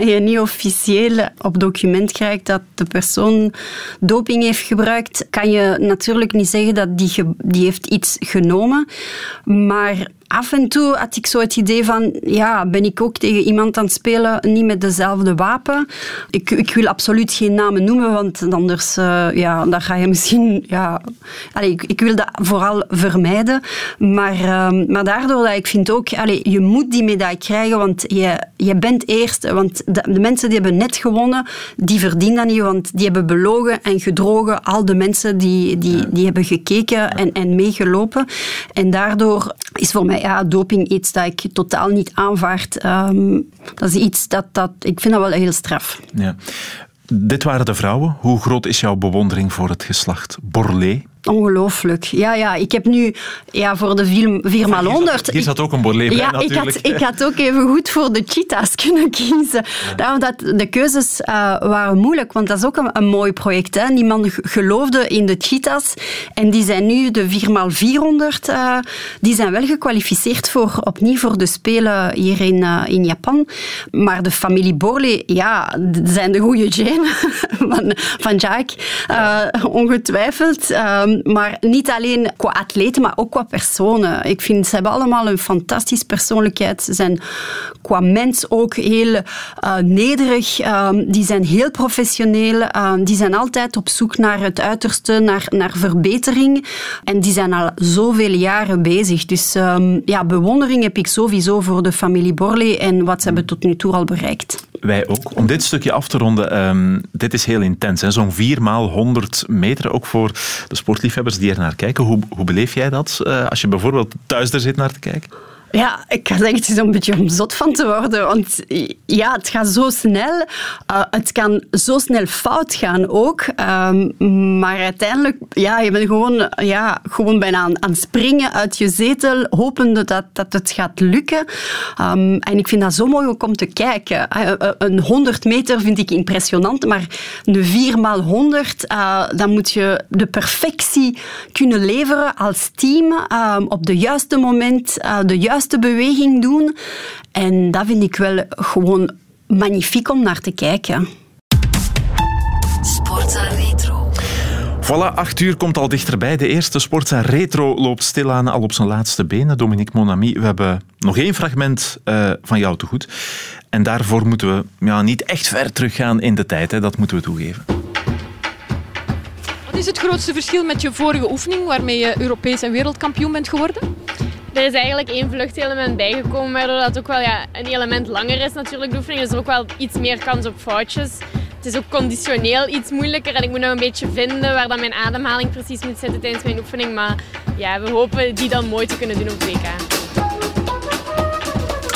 [SPEAKER 36] je, niet officieel op document krijgt dat de persoon doping heeft gebruikt, kan je natuurlijk niet zeggen dat die, die heeft iets genomen. Maar af en toe had ik zo het idee van, ja, ben ik ook tegen iemand aan het spelen, niet met dezelfde wapen. Ik, ik wil absoluut geen namen noemen, want anders, uh, ja, dan ga je misschien, ja... Ik, ik wil dat vooral vermijden. Maar, uh, maar daardoor dat ik vind ook, allee, je moet die medaille krijgen, want je, je bent eerst. Want de, de mensen die hebben net gewonnen, die verdienen dat niet, want die hebben belogen en gedrogen al de mensen die, die, ja. die hebben gekeken en, en meegelopen. En daardoor is voor mij ja, doping iets dat ik totaal niet aanvaard. Um, dat is iets dat, dat... Ik vind dat wel heel straf.
[SPEAKER 2] Ja. Dit waren de vrouwen. Hoe groot is jouw bewondering voor het geslacht Borlée?
[SPEAKER 36] Ongelooflijk. Ja, ja, ik heb nu ja, voor de 4x100...
[SPEAKER 2] Hier zat ook een Borlée
[SPEAKER 36] ja. Ik had, ik had ook even goed voor de cheetahs kunnen kiezen. Ja. Daarom dat de keuzes uh, waren moeilijk, want dat is ook een, een mooi project. Hè. Die man geloofde in de cheetahs en die zijn nu de 4x400. Uh, die zijn wel gekwalificeerd voor, opnieuw voor de Spelen hier in, uh, in Japan. Maar de familie Borlée, ja, zijn de goede genen van, van Jack. ongetwijfeld. Um, maar niet alleen qua atleten, maar ook qua personen. Ik vind, ze hebben allemaal een fantastische persoonlijkheid. Ze zijn qua mens ook heel uh, nederig. Um, die zijn heel professioneel. Um, die zijn altijd op zoek naar het uiterste, naar, naar verbetering. En die zijn al zoveel jaren bezig. Dus ja, bewondering heb ik sowieso voor de familie Borlée en wat ze hebben tot nu toe al bereikt.
[SPEAKER 2] Wij ook. Om dit stukje af te ronden, dit is heel intens. Zo'n 4 maal 100 meter, ook voor de sportliefhebbers die er naar kijken. Hoe, hoe beleef jij dat uh, als je bijvoorbeeld thuis er zit naar te kijken?
[SPEAKER 36] Ja, ik ga zeggen, het is een beetje om zot van te worden. Want ja, het gaat zo snel. Uh, het kan zo snel fout gaan ook. Um, maar uiteindelijk, ja, je bent gewoon, ja, gewoon bijna aan, aan springen uit je zetel, hopende dat, dat het gaat lukken. Um, en ik vind dat zo mooi ook om te kijken. Uh, een 100 meter vind ik impressionant, maar een 4 maal 100, uh, dan moet je de perfectie kunnen leveren als team um, op de juiste moment, de juiste juiste beweging doen. En dat vind ik wel gewoon magnifiek om naar te kijken.
[SPEAKER 1] Sportza Retro.
[SPEAKER 2] Voilà, acht uur komt al dichterbij. De eerste Sportza Retro loopt stilaan al op zijn laatste benen. Dominique Monami, we hebben nog één fragment uh, van jou te goed. En daarvoor moeten we ja, niet echt ver teruggaan in de tijd. Hè. Dat moeten we toegeven.
[SPEAKER 49] Wat is het grootste verschil met je vorige oefening, waarmee je Europees en wereldkampioen bent geworden?
[SPEAKER 50] Er is eigenlijk één vluchtelement bijgekomen, waardoor dat ook wel ja, een element langer is natuurlijk de oefening. Dus er ook wel iets meer kans op foutjes. Het is ook conditioneel iets moeilijker en ik moet nog een beetje vinden waar dan mijn ademhaling precies moet zitten tijdens mijn oefening. Maar ja, we hopen die dan mooi te kunnen doen op WK.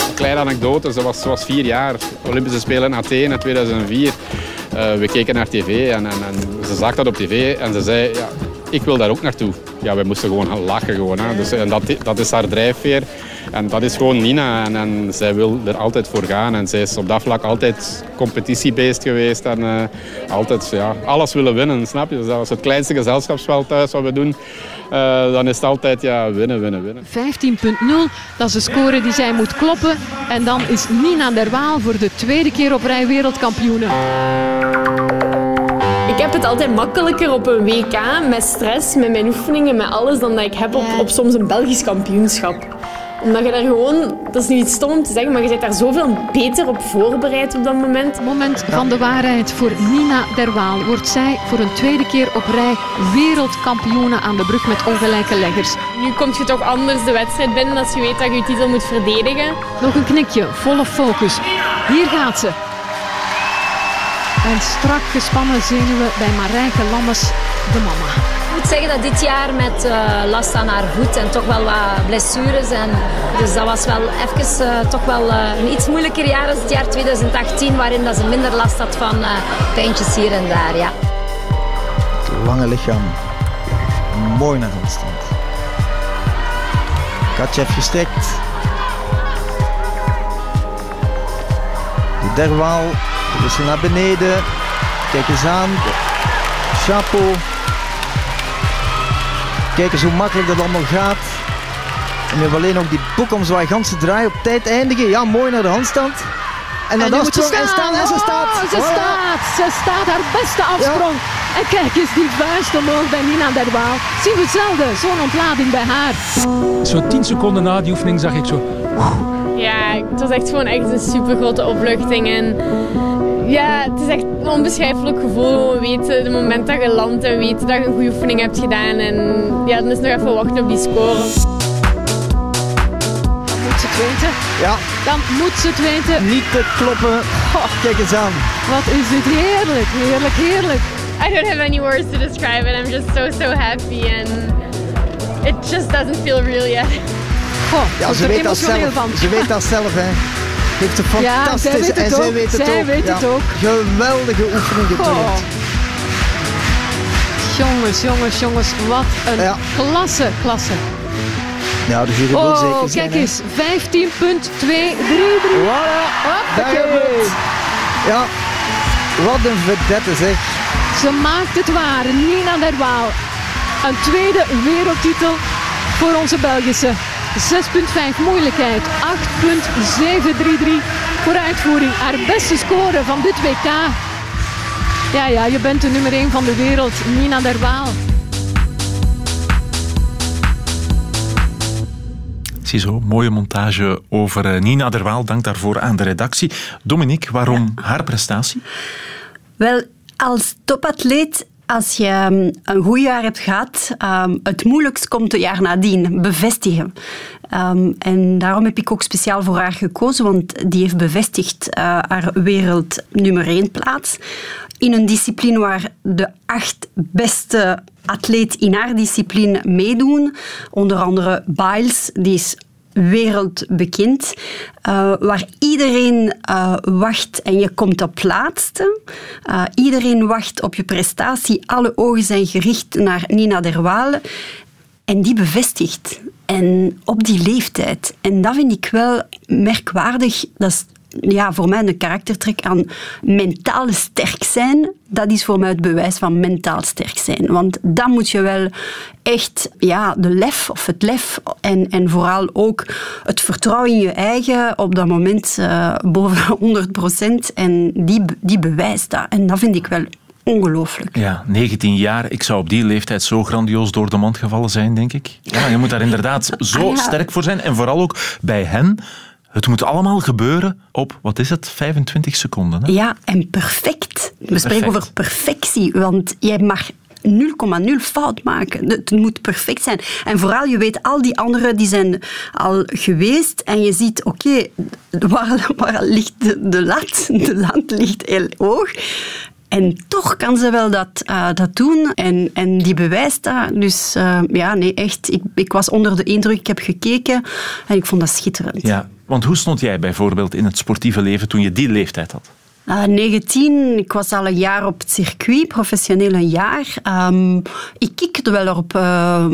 [SPEAKER 51] Een kleine anekdote, ze was, vier jaar, Olympische Spelen in Athene in 2004. Uh, we keken naar tv en, en, en, ze zag dat op tv en ze zei, ja, ik wil daar ook naartoe. Ja, wij moesten gewoon gaan lachen. Gewoon, hè. Dus, en dat, dat is haar drijfveer. En dat is gewoon Nina. En, en zij wil er altijd voor gaan. En zij is op dat vlak altijd competitiebeest geweest. En uh, altijd ja, alles willen winnen, snap je? Zelfs het kleinste gezelschapsspel thuis wat we doen, uh, dan is het altijd ja, winnen, winnen, winnen.
[SPEAKER 49] 15.0, dat is de score die zij moet kloppen. En dan is Nina der Waal voor de tweede keer op rij wereldkampioene.
[SPEAKER 50] Ik heb het altijd makkelijker op een WK met stress, met mijn oefeningen, met alles, dan dat ik heb op, op soms een Belgisch kampioenschap omdat je daar gewoon, dat is niet iets stom om te zeggen, maar je bent daar zoveel beter op voorbereid op dat moment.
[SPEAKER 52] Moment van de waarheid voor Nina Derwaal. Wordt zij voor een tweede keer op rij wereldkampioene aan de brug met ongelijke leggers.
[SPEAKER 50] Nu komt je toch anders de wedstrijd binnen als je weet dat je je titel moet verdedigen.
[SPEAKER 52] Nog een knikje, volle focus. Hier gaat ze. En strak gespannen zenuwen bij Marijke Lammes, de mama.
[SPEAKER 46] Ik moet zeggen dat dit jaar met uh, last aan haar voet en toch wel wat blessures. En dus dat was wel even uh, toch wel uh, een iets moeilijker jaar dan het jaar 2018, waarin dat ze minder last had van pijntjes hier en daar. Ja.
[SPEAKER 53] Het lange lichaam, mooi naar handstand. Katje heeft gestrekt. De derwaal, de naar beneden. Kijk eens aan. Chapeau. Kijk eens hoe makkelijk dat allemaal gaat. En hebben alleen ook die boekomzwaai ganse draai op tijd eindigen. Ja, mooi naar de handstand.
[SPEAKER 52] En dan afsprong en staan en ze staat. Oh, ze staat. Ze staat haar beste afsprong. En kijk eens die vuist omhoog bij Nina Derwaal. Zien we hetzelfde, zo'n ontlading bij haar.
[SPEAKER 54] Zo tien seconden na die oefening zag ik zo...
[SPEAKER 50] Ja, het was echt gewoon echt een super grote opluchting. En ja, het is echt een onbeschrijfelijk gevoel. Weten, de moment dat je landt en weten dat je een goede oefening hebt gedaan. En ja, dan is nog even wachten op die score.
[SPEAKER 52] Dan moet ze het weten.
[SPEAKER 53] Ja.
[SPEAKER 52] Dan moet ze het weten.
[SPEAKER 53] Niet te kloppen. Kijk eens aan.
[SPEAKER 52] Wat is dit heerlijk, heerlijk, heerlijk.
[SPEAKER 50] I don't have any words to describe it. I'm just so, so happy. And it just doesn't feel real yet.
[SPEAKER 52] Goh,
[SPEAKER 53] ja, ze weet, dat zelf,
[SPEAKER 52] van.
[SPEAKER 53] ze weet dat zelf, hè heeft een fantastische...
[SPEAKER 52] Ja, zij
[SPEAKER 53] en
[SPEAKER 52] zij weet het zij
[SPEAKER 53] ook.
[SPEAKER 52] Weet het ook.
[SPEAKER 53] Geweldige oefening getoond.
[SPEAKER 52] Jongens, jongens, jongens. Wat een ja. klasse, klasse.
[SPEAKER 53] Ja, de jury
[SPEAKER 52] oh,
[SPEAKER 53] zeker
[SPEAKER 52] zijn.
[SPEAKER 53] kijk
[SPEAKER 52] eens. 15.233.
[SPEAKER 53] Voilà. Ja, wat een vedette zeg.
[SPEAKER 52] Ze maakt het waar. Nina Derwaal. Een tweede wereldtitel voor onze Belgische 6,5 moeilijkheid, 8,733 voor uitvoering. Haar beste score van dit WK. Ja, ja, je bent de nummer 1 van de wereld, Nina Derwaal.
[SPEAKER 2] Ziezo, mooie montage over eh, Nina Derwaal. Dank daarvoor aan de redactie. Dominique, waarom haar prestatie?
[SPEAKER 36] Wel, als topatleet als je ehm, een goed jaar hebt gehad, um, het moeilijkst komt het jaar nadien, bevestigen. Um, en daarom heb ik ook speciaal voor haar gekozen, want die heeft bevestigd uh, haar wereld nummer 1 plaats. In een discipline waar de acht beste atleten in haar discipline meedoen. Onder andere Biles, die is wereldbekend, uh, waar iedereen uh, wacht en je komt op laatste. Uh, iedereen wacht op je prestatie. Alle ogen zijn gericht naar Nina Derwale. En die bevestigt. En op die leeftijd. En dat vind ik wel merkwaardig. Dat is ja, voor mij een karaktertrek aan mentaal sterk zijn. Dat is voor mij het bewijs van mentaal sterk zijn. Want dan moet je wel echt ja, de lef of het lef en, en vooral ook het vertrouwen in je eigen op dat moment uh, boven 100 procent. En die, die bewijst dat. En dat vind ik wel ongelooflijk.
[SPEAKER 2] Ja, 19 jaar. Ik zou op die leeftijd zo grandioos door de mand gevallen zijn, denk ik. Ja, je moet daar inderdaad zo ah, ja. sterk voor zijn. En vooral ook bij hen het moet allemaal gebeuren op, wat is het, 25 seconden? Hè?
[SPEAKER 36] Ja, en perfect. We spreken over perfectie, want jij mag 0,0 fout maken. Het moet perfect zijn. En vooral, je weet, al die anderen die zijn al geweest en je ziet, oké, okay, waar, waar, ligt de, de lat? De lat ligt heel hoog. En toch kan ze wel dat, uh, dat doen en, en die bewijst dat. Dus uh, ja, nee, echt. Ik, ik was onder de indruk, ik heb gekeken en ik vond dat schitterend.
[SPEAKER 2] Ja, want hoe stond jij bijvoorbeeld in het sportieve leven toen je die leeftijd had?
[SPEAKER 36] Uh, 19, ik was al een jaar op het circuit, professioneel een jaar. Um, ik kikte wel op uh,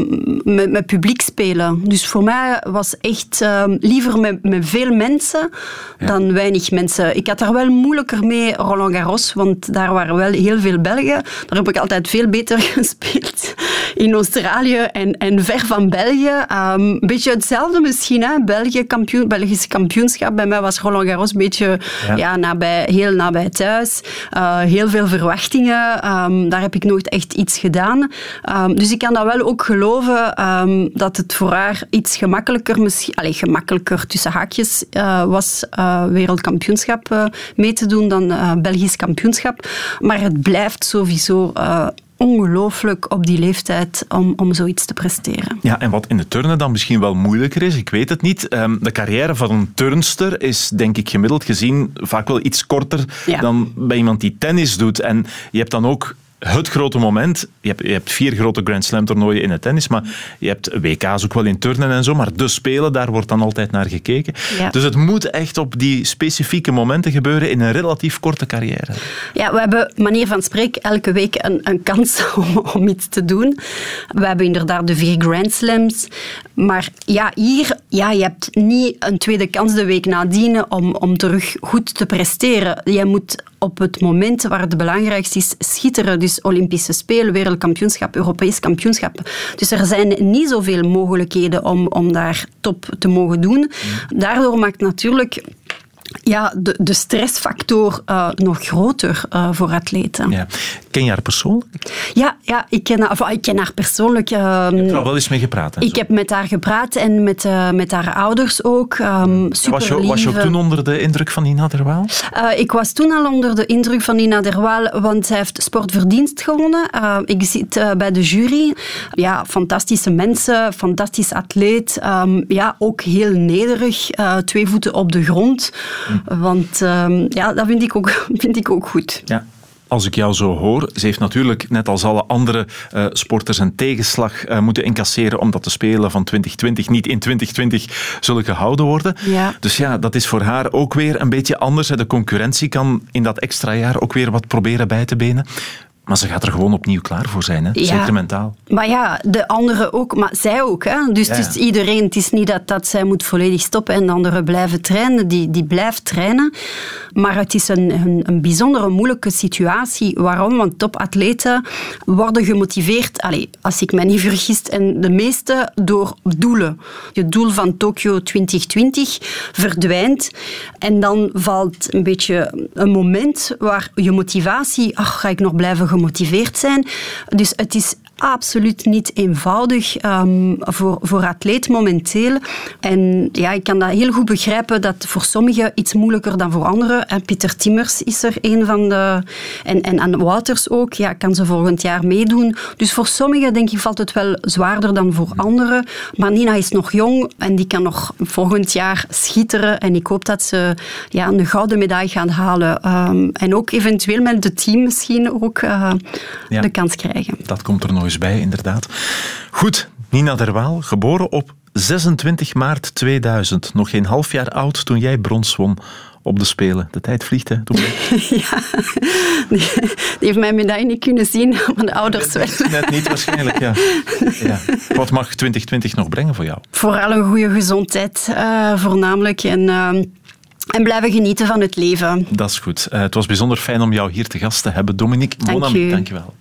[SPEAKER 36] met, met, publiek spelen. Dus voor mij was echt uh, liever met, met, veel mensen ja. dan weinig mensen. Ik had daar wel moeilijker mee Roland Garros, want daar waren wel heel veel Belgen. Daar heb ik altijd veel beter gespeeld. in Australië en, en ver van België. Ehm, een beetje hetzelfde misschien. Hè? België kampioen, Belgisch kampioenschap. Bij mij was Roland Garros een beetje
[SPEAKER 2] Ja.
[SPEAKER 36] ja. nabij, heel nabij thuis. Eh, heel veel verwachtingen. Ehm, daar heb ik nooit echt iets gedaan. Ehm, dus ik kan dat wel ook geloven ehm, dat het voor haar iets gemakkelijker, misschien, allez, gemakkelijker tussen haakjes eh, was eh, wereldkampioenschap mee te doen dan Belgisch kampioenschap. Maar het blijft sowieso ongelooflijk op die leeftijd om, om zoiets te presteren.
[SPEAKER 2] Ja, en wat in de turnen dan misschien wel moeilijker is, ik weet het niet. ehm, de carrière van een turnster is, denk ik, gemiddeld gezien vaak wel iets korter
[SPEAKER 36] Ja.
[SPEAKER 2] dan bij iemand die tennis doet. En je hebt dan ook het grote moment. Je hebt, je hebt vier grote Grand Slam toernooien in het tennis, maar je hebt WK's ook wel in turnen en zo. Maar de Spelen, daar wordt dan altijd naar gekeken.
[SPEAKER 36] Ja.
[SPEAKER 2] Dus het moet echt op die specifieke momenten gebeuren in een relatief korte carrière.
[SPEAKER 36] Ja, we hebben, manier van spreken, elke week een, een kans om, om iets te doen. We hebben inderdaad de vier Grand Slams. Maar ja, hier, ja, je hebt niet een tweede kans de week nadien om, om terug goed te presteren. Je moet op het moment waar het belangrijkste is, schitteren. Dus Olympische Spelen, wereldkampioenschap, Europees kampioenschap. Dus er zijn niet zoveel mogelijkheden om, om daar top te mogen doen. Daardoor maakt natuurlijk ja, de, de stressfactor eh, nog groter eh, voor atleten. Ja,
[SPEAKER 2] Ja. Ken je haar persoonlijk?
[SPEAKER 36] ja, ik, ken haar, enfin, ik ken haar persoonlijk. ehm,
[SPEAKER 2] Ik heb er wel eens mee gepraat.
[SPEAKER 36] ik heb met haar gepraat en met, eh, met haar ouders ook. ehm super
[SPEAKER 2] was, je, was je ook toen onder de indruk van Nina Derwaal?
[SPEAKER 36] Ik was toen al onder de indruk van Nina Derwaal, want zij heeft sportverdienst gewonnen. Ik zit bij de jury. Ja, fantastische mensen, fantastisch atleet. Ehm, ja, ook heel nederig, twee voeten op de grond. Want ehm, ja, dat vind ik ook, vind ik ook goed.
[SPEAKER 2] Ja. Als ik jou zo hoor, ze heeft natuurlijk net als alle andere eh, sporters een tegenslag eh, moeten incasseren omdat de Spelen van 2020 niet in 2020 zullen gehouden worden.
[SPEAKER 36] Ja.
[SPEAKER 2] Dus ja, dat is voor haar ook weer een beetje anders. hè. De concurrentie kan in dat extra jaar ook weer wat proberen bij te benen. Maar ze gaat er gewoon opnieuw klaar voor zijn, hè?
[SPEAKER 36] Ja.
[SPEAKER 2] zeker mentaal.
[SPEAKER 36] Maar ja, de anderen ook, maar zij ook. Hè? Dus
[SPEAKER 2] Ja,
[SPEAKER 36] iedereen, het is niet dat, dat zij moet volledig stoppen en de anderen blijven trainen. Die, die blijft trainen. Maar het is een, een, een bijzondere moeilijke situatie. Waarom? Want topatleten worden gemotiveerd, allez, als ik me niet vergis, en de meeste door doelen. Het doel van Tokio 2020 verdwijnt. En dan valt een beetje een moment waar je motivatie, ach, ga ik nog blijven gemotiveerd zijn? Dus het is absoluut niet eenvoudig ehm, voor, voor atleet momenteel. En ja, ik kan dat heel goed begrijpen dat voor sommigen iets moeilijker dan voor anderen. En Pieter Timmers is er een van de... En, en, en Wouters ook, ja, kan ze volgend jaar meedoen. Dus voor sommigen denk ik valt het wel zwaarder dan voor anderen. Maar Nina is nog jong en die kan nog volgend jaar schitteren. En ik hoop dat ze ja, een gouden medaille gaan halen. Ehm, en ook eventueel met het team misschien ook eh,
[SPEAKER 2] Ja.
[SPEAKER 36] de kans krijgen.
[SPEAKER 2] Dat komt er nog eens bij, inderdaad. Goed, Nina Derwaal, geboren op 26 maart 2000. Nog geen half jaar oud toen jij brons won op de Spelen. De tijd vliegt, hè? Toen
[SPEAKER 36] ja, die, heeft mijn medaille niet kunnen zien, maar de ouders wel.
[SPEAKER 2] Net niet waarschijnlijk, ja. ja. Wat mag 2020 nog brengen voor jou?
[SPEAKER 36] Vooral een goede gezondheid, eh, voornamelijk. En, ehm, en blijven genieten van het leven.
[SPEAKER 2] Dat is goed. Eh, het was bijzonder fijn om jou hier te gast te hebben. Dominique Bonamy, dank je wel.